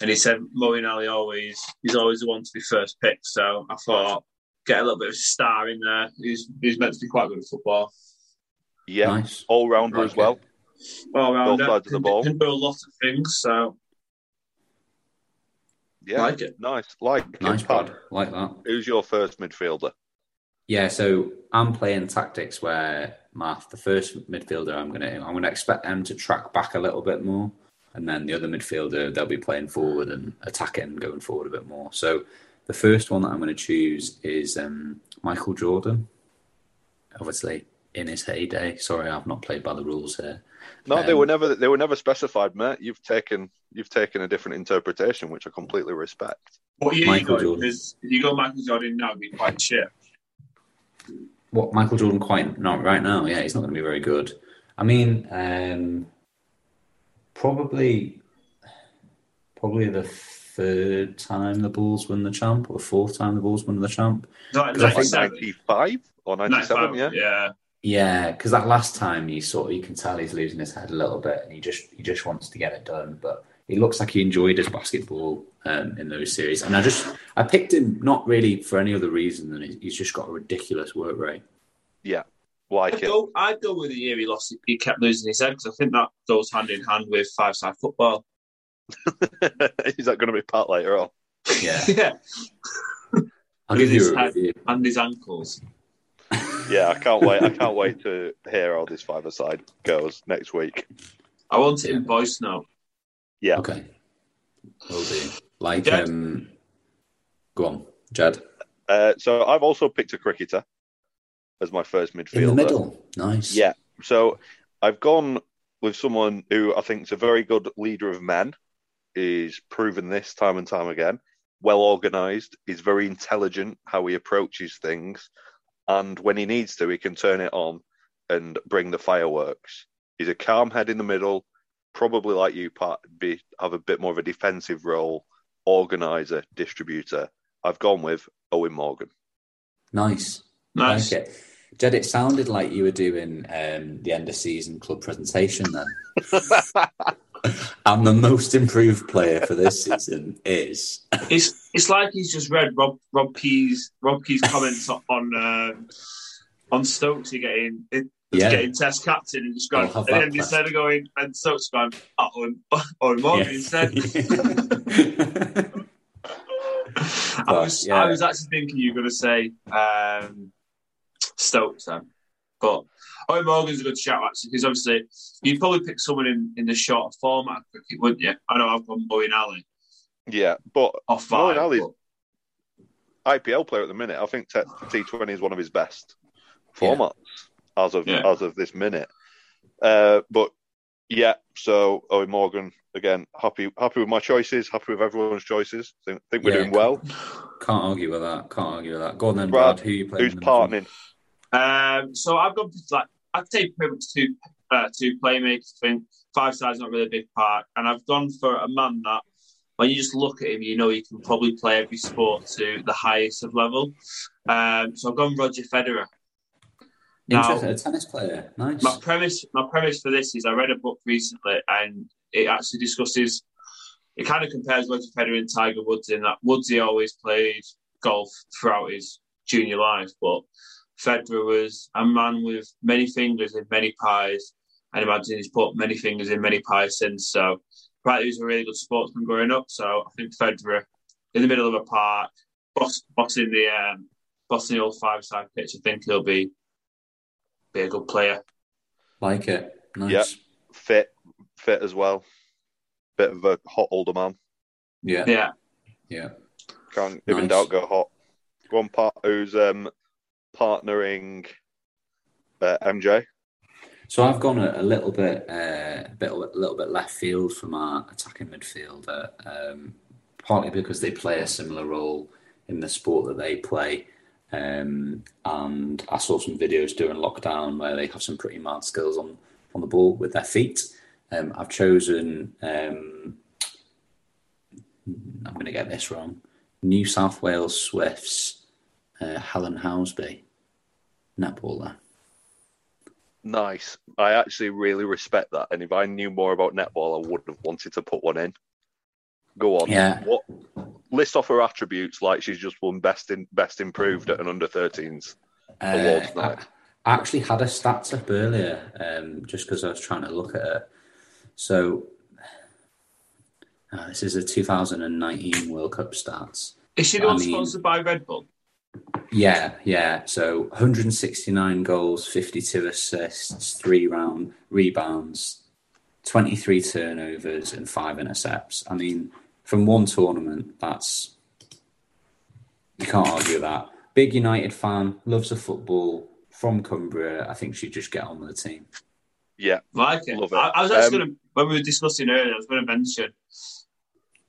and he said Moeen Ali always he's always the one to be first picked. So I thought get a little bit of a star in there. He's he's meant to be quite good at football. Yeah, Nice. all rounder as Okay. well. All round Both sides of the can, ball. can do a lot of things. So Yeah, like it. nice. Like Nice, Pat. Brad. Like that. Who's your first midfielder? Yeah, so I'm playing tactics where Math, the first midfielder, I'm gonna I'm gonna expect them to track back a little bit more, and then the other midfielder they'll be playing forward and attacking, going forward a bit more. So the first one that I'm going to choose is um, Michael Jordan. Obviously, in his heyday. Sorry, I've not played by the rules here. No, they Um, were never they were never specified, mate. You've taken you've taken a different interpretation, which I completely respect. What year Michael you going? Jordan. Because you go Michael Jordan now, it'd be quite shit. What Michael Jordan quite not right now? Yeah, he's not going to be very good. I mean, um, probably, probably the third time the Bulls won the champ, or the fourth time the Bulls won the champ. Like, 'Cause I think 95 or 97, 95, yeah. yeah. Yeah, because that last time you sort of you can tell he's losing his head a little bit, and he just he just wants to get it done. But he looks like he enjoyed his basketball um, in those series, and I just I picked him not really for any other reason than he's just got a ridiculous work rate. Yeah, like I'd it. go, I'd go with the year he lost. He kept losing his head because I think that goes hand in hand with five-side football. Is that going to be part later on? Yeah, yeah, I'll give His you a head. and his ankles. Yeah, I can't wait. I can't wait to hear how this five aside goes next week. I want it in voice note. Yeah. Okay, will do. Like, Jed? um, go on, Jed. Uh, so I've also picked a cricketer as my first midfielder. In the middle, nice. Yeah. So I've gone with someone who I think is a very good leader of men. Is proven this time and time again. Well organised. He's very intelligent how he approaches things, and when he needs to, he can turn it on and bring the fireworks. He's a calm head in the middle, probably like you, Pat, be have a bit more of a defensive role, organizer, distributor. I've gone with Eoin Morgan. nice. Nice. Like it. Jed, it sounded like you were doing um, the end of season club presentation then. and the most improved player for this season is It's it's like he's just read Rob Rob Key's Rob Key's comments on um, on Stokes getting it, Yeah. getting test captain and just gone and then instead of going and Stokes gone oh Eoin, Eoin Morgan instead. I was yeah. I was actually thinking you were going to say um, Stokes then, but Eoin Morgan's a good shout actually because obviously you'd probably pick someone in, in the short format of cricket, wouldn't you? I know I've gone Moeen Ali Yeah, but off Moeen five. Ali's- but- IPL player at the minute. I think T Twenty is one of his best formats as of Yeah. as of this minute. Uh, but yeah, so Owen Morgan again. Happy happy with my choices. Happy with everyone's choices. Think, think we're Yeah, doing well. Can't argue with that. Can't argue with that. Go on then, Brad, Brad. Who you playing? Who's in the partnering? Um, so I've gone for like I'd say pretty much two uh, two playmakers. I think five side's not really a big part, and I've gone for a man that when you just look at him, you know he can probably play every sport to the highest of level. Um, so I've gone Roger Federer. Now- A tennis player. Nice. My premise, my premise for this is I read a book recently, and it actually discusses. It kind of compares Roger Federer and Tiger Woods in that Woodsy always played golf throughout his junior life, but Federer was a man with many fingers in many pies, and imagine he's put many fingers in many pies since. So, right, he was a really good sportsman growing up. So, I think Federer in the middle of a park, boss, bossing the um, bossing the old five side pitch. I think he'll be be a good player. like it. Nice. Yeah. Fit, fit as well. Bit of a hot older man. Yeah. Yeah. Yeah. Can't even Nice. doubt go hot. One part who's um partnering uh, MJ. So I've gone a, a little bit, uh, a bit, a little bit left field from our attacking midfielder, um, partly because they play a similar role in the sport that they play. Um, and I saw some videos during lockdown where they have some pretty mad skills on, on the ball with their feet. Um, I've chosen, um, I'm going to get this wrong, New South Wales Swifts, uh, Helen Housby, netballer. Nice. I actually really respect that. And if I knew more about netball, I wouldn't have wanted to put one in. Go on. Yeah. What list off her attributes like she's just won best in best improved at an under 13s awards Uh, night. I actually had a stats up earlier, um, just because I was trying to look at it. So uh, this is a 2019 World Cup stats. Is she the I one mean- sponsored by Red Bull? Yeah, yeah. So 169 goals, 52 assists, three round rebounds, 23 turnovers, and five intercepts. I mean, from one tournament, that's you can't argue that. Big United fan, loves the football from Cumbria. I think she'd just get on with the team. Yeah. Like it. Love it. I, I was actually Um, going to, when we were discussing earlier, I was going to mention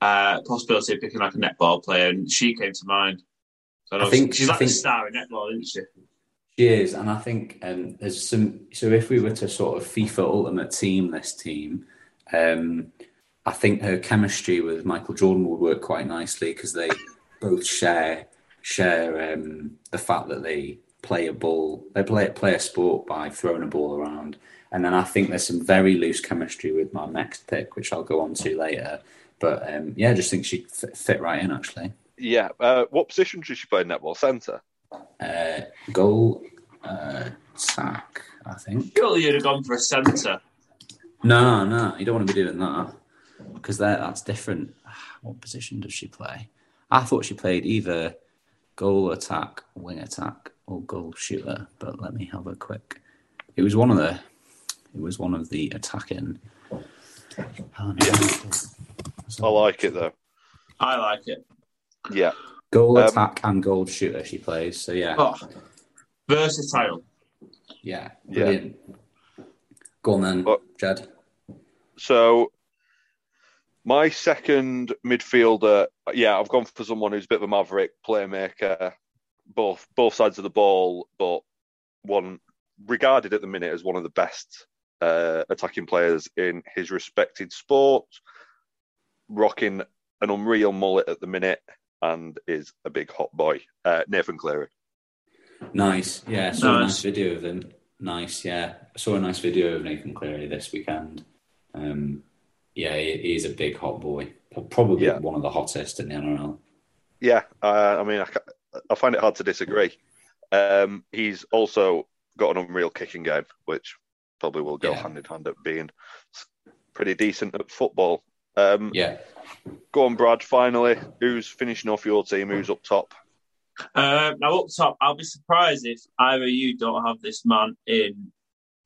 uh, possibility of picking like a netball player, and she came to mind. So I, I think- she's I like think- the star in netball, isn't she? She is, and I think um, there's some. So if we were to sort of FIFA Ultimate Team this team, um, I think her chemistry with Michael Jordan would work quite nicely because they both share share um, the fact that they play a ball, they play play a sport by throwing a ball around, and then I think there's some very loose chemistry with my next pick, which I'll go on to later. But um, yeah, I just think she'd fit, fit right in actually. Yeah. Uh, what position does she play in netball? Centre. Uh, goal uh, sack, I think. Surely you'd have gone for a centre. No, no, you don't want to be doing that because that, that's different. What position does she play? I thought she played either goal attack, wing attack, or goal shooter. But let me have a quick. It was one of the. It was one of the attacking. Oh, no. I like it though. I like it. Yeah. Goal Um, attack and goal shooter she plays. So yeah, Oh, versatile. yeah, Yeah. brilliant. Go on then, But- Jed. So my second midfielder, yeah, I've gone for someone who's a bit of a maverick playmaker, both both sides of the ball, but one regarded at the minute as one of the best uh, attacking players in his respected sport, rocking an unreal mullet at the minute, and is a big hot boy, uh, Nathan Cleary. Nice. Yeah, I saw a Nice. nice video of him. Nice. Yeah, I saw a nice video of Nathan Cleary this weekend. Um, yeah, he, he's a big hot boy. Probably Yeah. one of the hottest in the NRL. Yeah, uh, I mean, I, I find it hard to disagree. Um, he's also got an unreal kicking game, which probably will go Yeah. hand in hand at being pretty decent at football. Um, Yeah. Go on, Brad. Finally, who's finishing off your team? Who's up top? Um, now up top, I'll be surprised if either of you don't have this man in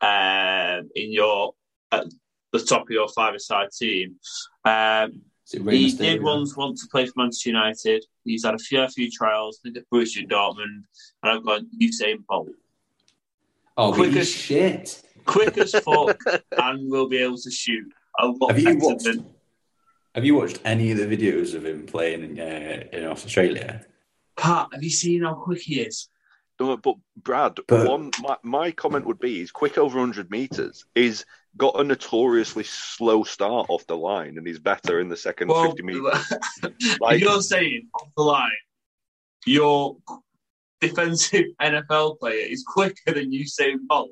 um, in your at the top of your five-a-side team. Um, Is it he Mysterio? did once want to play for Manchester United. He's had a fair few trials. I think at Borussia Dortmund, and I've got Usain Bolt, Oh, but he's quickest- shit. quick as fuck, and will be able to shoot a lot Have you better watched- than. Have you watched any of the videos of him playing in, uh, in Australia? Pat, have you seen how quick he is? No, but Brad, But- one my, my comment would be: he's quick over 100 meters. He's got a notoriously slow start off the line, and he's better in the second 50 meters. Like- you're saying off the line, your defensive NFL player is quicker than Usain Bolt.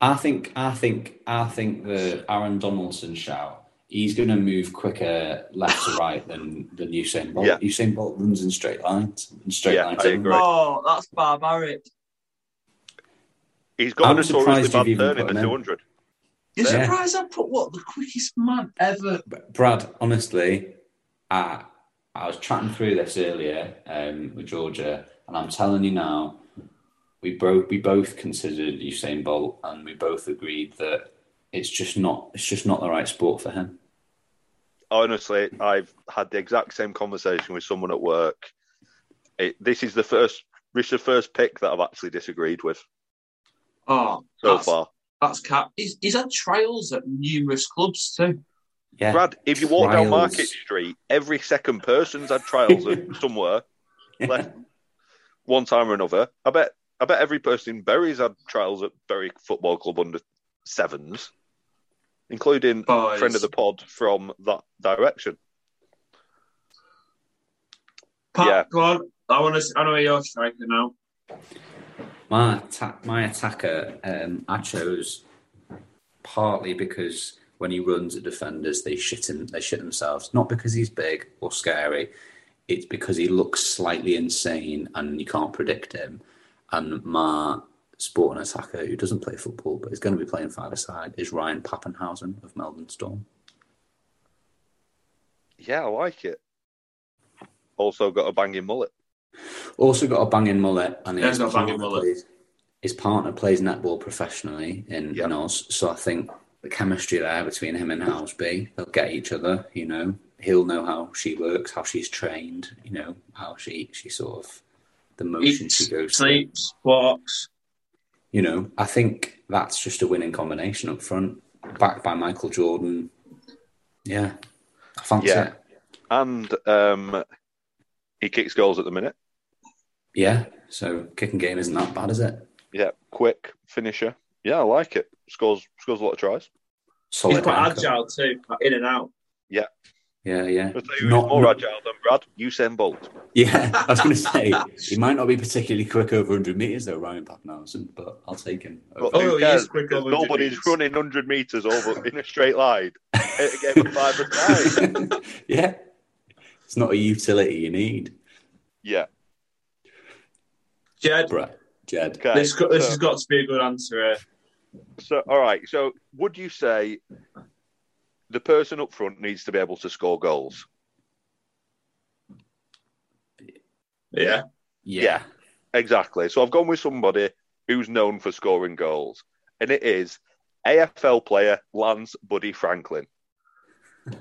I think I think I think the Aaron Donaldson shout. He's going to move quicker left to right than than Usain Bolt. Yeah. Usain Bolt runs in straight lines. In straight Yeah, lines. I agree. Oh, that's barbaric. He's got I'm a notoriously surprised bad you've even turn in put the him in. 200. You're Yeah. surprised I put what the quickest man ever. Brad, honestly, I I was chatting through this earlier um, with Georgia, and I'm telling you now, we both we both considered Usain Bolt, and we both agreed that it's just not it's just not the right sport for him. honestly, I've had the exact same conversation with someone at work. It, this is the first, this is the first pick that I've actually disagreed with Oh, so far. That's cap. He's, he's had trials at numerous clubs too. Yeah, Brad, if you walk down Market Street, every second person's had trials at somewhere, left, one time or another. I bet, I bet every person in Bury's had trials at Bury Football Club under sevens, including Boys. friend of the pod from that direction. Pat, Yeah. go on. I want to. I know you're striker now. My attack, my attacker, um, I chose partly because when he runs at defenders, they shit him, they shit themselves. Not because he's big or scary, it's because he looks slightly insane and you can't predict him. And my sporting attacker, who doesn't play football but is going to be playing five aside, is Ryan Papenhuyzen of Melbourne Storm. Yeah, I like it. Also got a banging mullet. Also got a banging mullet, and Yeah, his, he's got banging partner mullet. Plays, his partner plays netball professionally in, Yeah. in Oz, so I think the chemistry there between him and Housby, they'll get each other. You know, he'll know how she works, how she's trained. You know, how she she sort of the motion she Eats, goes through. sleeps, walks. You know, I think that's just a winning combination up front, backed by Michael Jordan. Yeah, I fancy Yeah. it. And um, he kicks goals at the minute. Yeah, so kicking game isn't that bad, is it? Yeah, quick finisher. Yeah, I like it. Scores scores a lot of tries. Solid He's quite haircut. agile too, like in and out. Yeah. Yeah, yeah. I'll tell you who's Not- more not- agile than Brad. Usain Bolt. Yeah, I was going to say he might not be particularly quick over 100 meters though, Ryan Papenhuyzen, but I'll take him. But Oh, who he is quick over 100 nobody's metres. running 100 metres over in a straight line. It gave a five a time. yeah, it's not a utility you need. Yeah. Jed, Right, Jed. Okay. this, this so, has got to be a good answer. Uh, so, all right. So, would you say the person up front needs to be able to score goals? yeah. Yeah. Exactly. So, I've gone with somebody who's known for scoring goals, and it is AFL player Lance Buddy Franklin.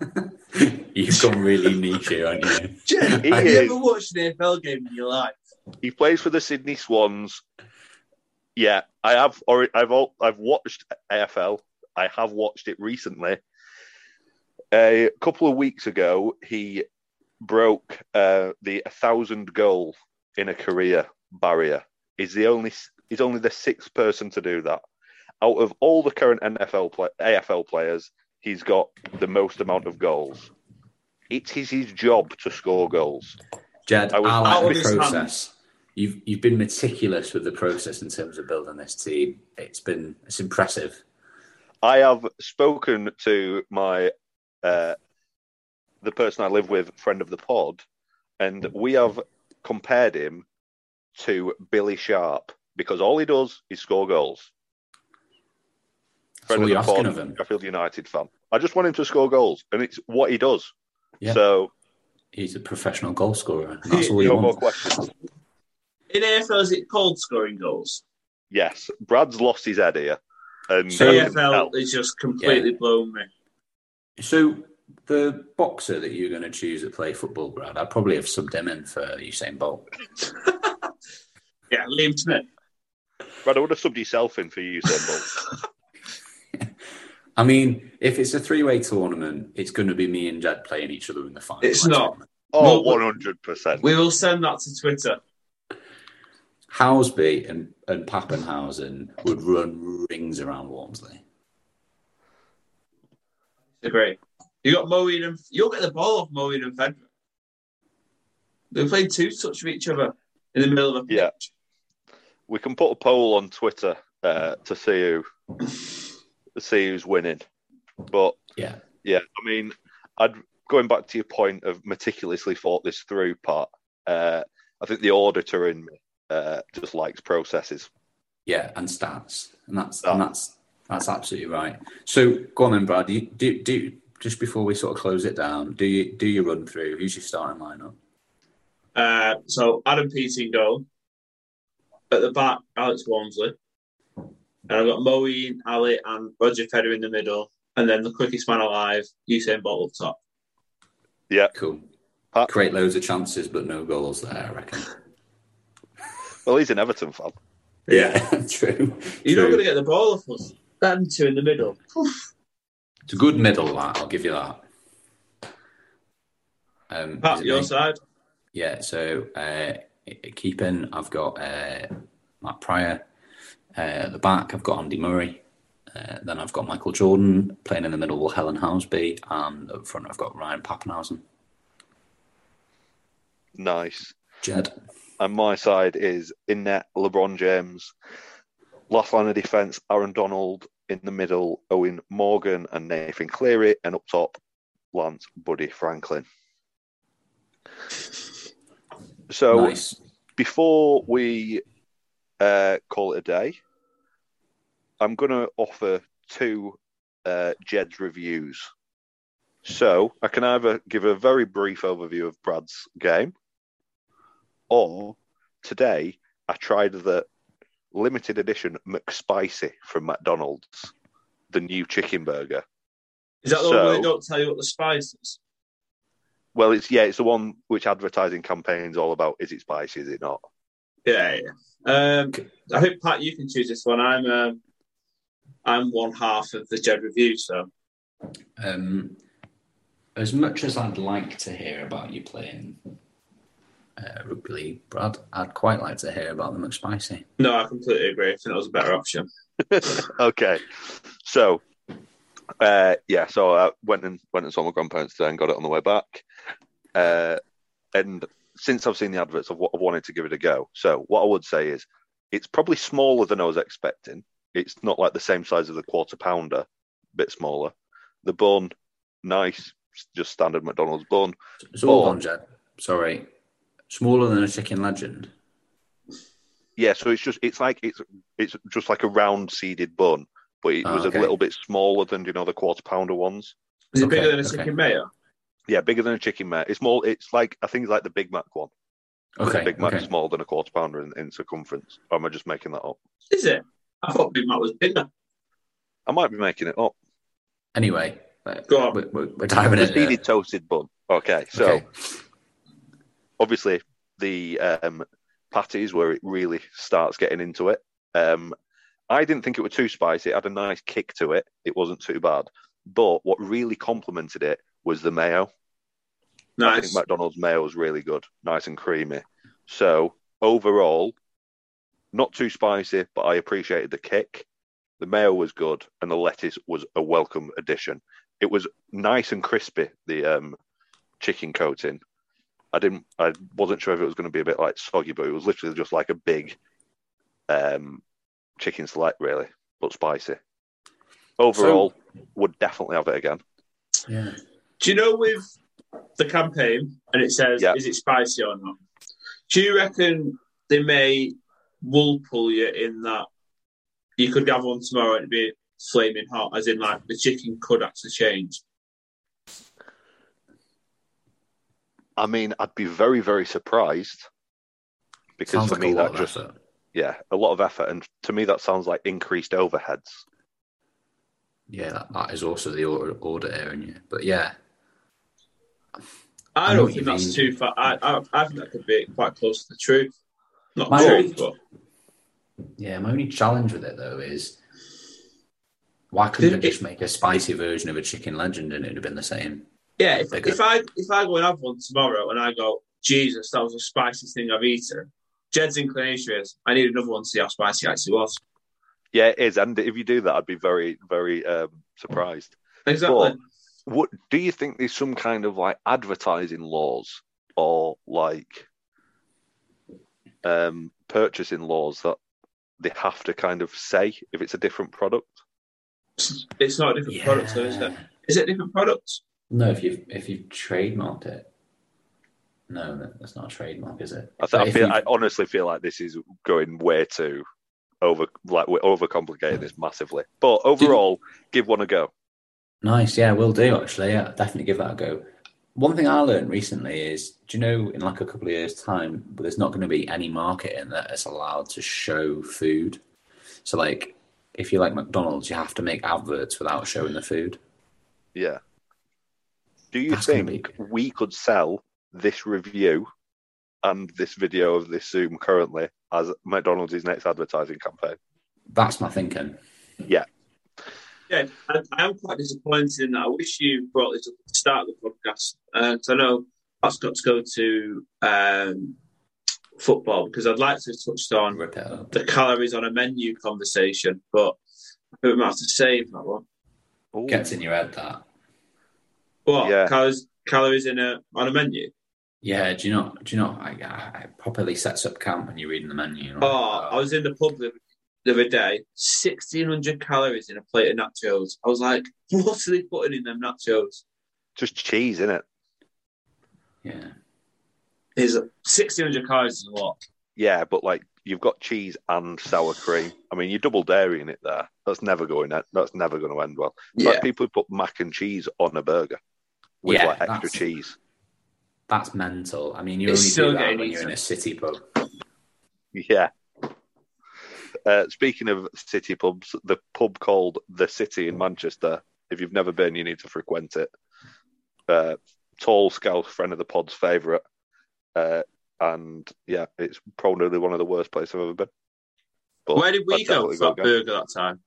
You've gone really niche here, haven't you? Jed, He have you ever watched an AFL game in your life? He plays for the Sydney Swans. Yeah, I have. Or I've I've watched AFL. I have watched it recently. A couple of weeks ago, he broke uh, the thousand goal in a career barrier. He's the only. He's only the sixth person to do that. Out of all the current NFL play, AFL players, he's got the most amount of goals. It is his job to score goals. Jed, I was- I like the his process. You've you've been meticulous with the process in terms of building this team. It's been it's impressive. I have spoken to my uh, the person I live with, friend of the pod, and we have compared him to Billy Sharp because all he does is score goals. That's Friend all of the pod, of him. Sheffield United fan. I just want him to score goals, and it's what he does. Yeah. So He's a professional goal scorer. That's all you no more want. questions. In AFL, is it called scoring goals? Yes, Brad's lost his head here, and So- AFL tell. is just completely blown me. So the boxer that you're going to choose to play football, Brad, I'd probably have subbed him in for Usain Bolt. Yeah, Liam Smith. Brad, I would have subbed yourself in for you, Bolt. I mean, if it's a three-way tournament, it's going to be me and Jed playing each other in the final. It's let's not. admit. Oh, one hundred percent. We will send that to Twitter. Housby and, and Papenhuyzen would run rings around Walmsley. Agree. You got Moeen and you'll get the ball off Moeen and Federer. They're playing two touch of each other in the middle of a pitch. Yeah. We can put a poll on Twitter uh, to see who to see who's winning. But Yeah. yeah, I mean, I'd going back to your point of meticulously thought this through part. Uh, I think the auditor in me uh, just likes processes. Yeah, and stats, and that's Oh. and that's that's absolutely right. So go on then, Brad. You, do do just before we sort of close it down. Do you do you run through who's your starting lineup? Uh, so Adam Peaty in goal. At the back, Alex Walmsley. And I've got Moeen, Ali, and Roger Federer in the middle. And then the quickest man alive, Usain Bolt up top. Yeah. Cool. Pat? Create loads of chances, but no goals there. I reckon. Well, he's an Everton fan. Yeah, true. You're not going to get the ball off us. Them two in the middle. It's a good middle, that I'll give you that. Um, Pat, your me? side. Yeah, so uh, keeping, I've got uh, Matt Prior. Uh, at the back, I've got Andy Murray. Uh, then I've got Michael Jordan playing in the middle, with Helen Housby, and up front I've got Ryan Papenhuyzen. Nice. Jed. And my side is in net LeBron James. Last line of defence, Aaron Donald. In the middle, Eoin Morgan and Nathan Cleary. And up top, Lance Buddy Franklin. So nice. before we uh, call it a day, I'm going to offer two uh, Jed's reviews. So I can either give a very brief overview of Brad's game, or today I tried the limited edition McSpicy from McDonald's, the new chicken burger. Is that the So- one where they don't tell you what the spice is? Well, it's yeah, it's the one which advertising campaigns all about. Is it spicy? Is it not? Yeah, yeah. Um, I think Pat, you can choose this one. I'm um, I'm one half of the Jed review, so Um, as much as I'd like to hear about you playing uh, rugby league, Brad, I'd quite like to hear about the McSpicy. no, I completely agree. I think that was a better option. okay. So Uh, yeah, so I went and went and saw my grandparents today and got it on the way back. Uh, and since I've seen the adverts, I've, I've wanted to give it a go. So what I would say is, it's probably smaller than I was expecting. It's not like the same size as the quarter pounder, a bit smaller. The bun, nice, just standard McDonald's bun. So hold Oh. on, Jed. Sorry. Smaller than a chicken legend. Yeah, so it's just it's like it's it's just like a round seeded bun, but it Oh, was okay. a little bit smaller than you know the quarter pounder ones. Is it Okay, bigger than a okay. chicken mayo? Yeah, bigger than a chicken mac. It's more. It's like I think it's like the Big Mac one. Okay. the Big Mac's okay. smaller than a quarter pounder in, in circumference. Or am I just making that up? Is it? I thought Big Mac was bigger. I might be making it up. Anyway, Go on. We're, we're, we're diving The in. seeded toasted bun. Okay, so Okay. Obviously the um, patties where it really starts getting into it. Um, I didn't think it was too spicy. It had a nice kick to it. It wasn't too bad. But what really complemented it was the mayo. I Nice. think McDonald's mayo was really good, nice and creamy. So overall, not too spicy, but I appreciated the kick. The mayo was good, and the lettuce was a welcome addition. It was nice and crispy. The um, chicken coating. I didn't. I wasn't sure if it was going to be a bit like soggy, but it was literally just like a big um, chicken select, really, but spicy. Overall, would definitely have it again. Yeah. Do you know with the campaign and it says, Yeah. is it spicy or not? Do you reckon they may wool pull you in that you could have one tomorrow and it'd be flaming hot, as in like the chicken could actually change? I mean, I'd be very, very surprised because Sounds for like me a lot that just effort. yeah, a lot of effort, and to me that sounds like increased overheads. Yeah, that, that is also the order, order airing you. But yeah, I, I don't think that's mean. too far. I, I, I think that could be quite close to the truth. Not My the own- truth, but yeah. My only challenge with it though is why couldn't Did they it- just make a spicy version of a chicken legend and it'd have been the same? Yeah, if, if I if I go and have one tomorrow and I go, Jesus, that was the spiciest thing I've eaten. Jed's inclination is, I need another one to see how spicy it actually was. Yeah, it is, and if you do that, I'd be very, very um, surprised. Exactly. But what do you think? There's some kind of like advertising laws or like um, purchasing laws that they have to kind of say if it's a different product? It's not a different product, though, is it? Is it a different product? No, if you've if you've trademarked it, no, that's not a trademark, is it? I, th- I feel, I honestly feel like this is going way too over, like we're overcomplicating this massively. But overall, give one a go. Nice, yeah, we'll do actually. Yeah, definitely give that a go. One thing I learned recently is, do you know, in like a couple of years' time, there's not going to be any marketing that is allowed to show food. So, like, if you like McDonald's, you have to make adverts without showing the food. Yeah. Do you That's gonna think we could sell this review and this video of this Zoom currently as McDonald's next advertising campaign? That's my thinking. Yeah, I, I am quite disappointed in that. I wish you brought this up at the start of the podcast. Uh, 'cause I know that's got to go to um, football because I'd like to have touched on Rip the calories on a menu conversation, but I think we might have to save that one. Ooh. Gets in your head that. What Yeah. calories? Calories in a on a menu? Yeah, do you not? Do you not? I, I, properly sets up camp when you're reading the menu. right? Oh, uh, I was in the pub the, the other day. Sixteen hundred calories in a plate of nachos. I was like, what are they putting in them nachos? Just cheese, in it? yeah. Is sixteen hundred calories is a lot. Yeah, but like you've got cheese and sour cream. I mean, you're double dairying it there. That's never going. That's never going to end well. It's like people who put mac and cheese on a burger with Yeah, like extra cheese. That's mental. I mean, you It's only still do that when you're in a city pub. Yeah. Uh, speaking of city pubs, the pub called The City in Manchester, if you've never been, you need to frequent it. Uh, tall scout friend of the pod's favourite. Uh, and yeah, it's probably one of the worst places I've ever been. But Where did we go for that burger that time?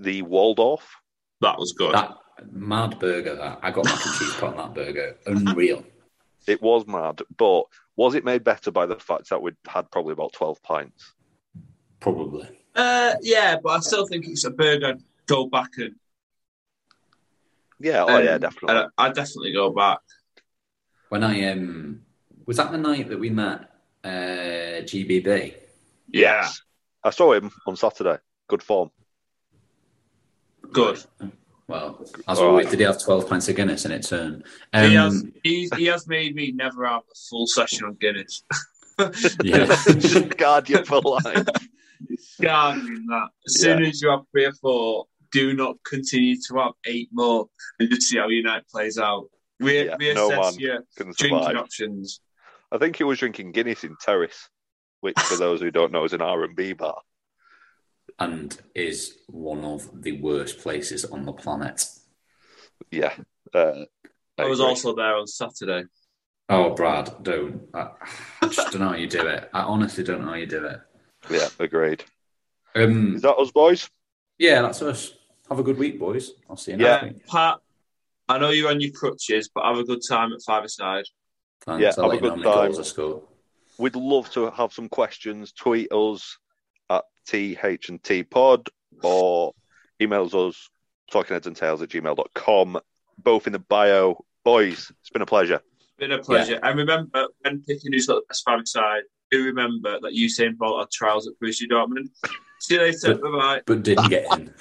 The Waldorf. That was good. That mad burger. That I got mac and cheese put on that burger. Unreal. It was mad, but was it made better by the fact that we'd had probably about 12 pints? Probably. Uh, yeah, but I still think it's a burger. I'd Go back and Yeah, oh yeah, Um, definitely. I- definitely go back. When I um was that the night that we met uh GBB? Yeah, Yes. I saw him on Saturday. Good form. good. Well, as All always, did he have twelve pints of Guinness in its turn? he Um, has he's, he has made me never have a full session on Guinness. yeah. Just guard you for life. Guarding that. As soon as you have three or four, do not continue to have eight more and just see how your night plays out. Re- Yeah, reassess no your drinking survive. options. I think he was drinking Guinness in Terrace, which, for those who don't know, is an R and B bar. And is one of the worst places on the planet. Yeah. Uh, I was agree. also there on Saturday. Oh, Brad, don't. I, I just don't know how you do it. I honestly don't know how you do it. Yeah, agreed. Um, Is that us, boys? yeah, that's us. Have a good week, boys. I'll see you next Yeah, week. Pat, I know you're on your crutches, but have a good time at five aside. Thanks. Yeah, I'll have a good time. goals I. We'd love to have some questions. Tweet us at TH&T pod or emails us talkingheadsandtales at gmail.com. Both in the bio. Boys, it's been a pleasure. Been a pleasure. And remember, when picking who's got the best five side, do remember that Usain Bolt had trials at Borussia Dortmund. See you later. Bye bye. But didn't get in.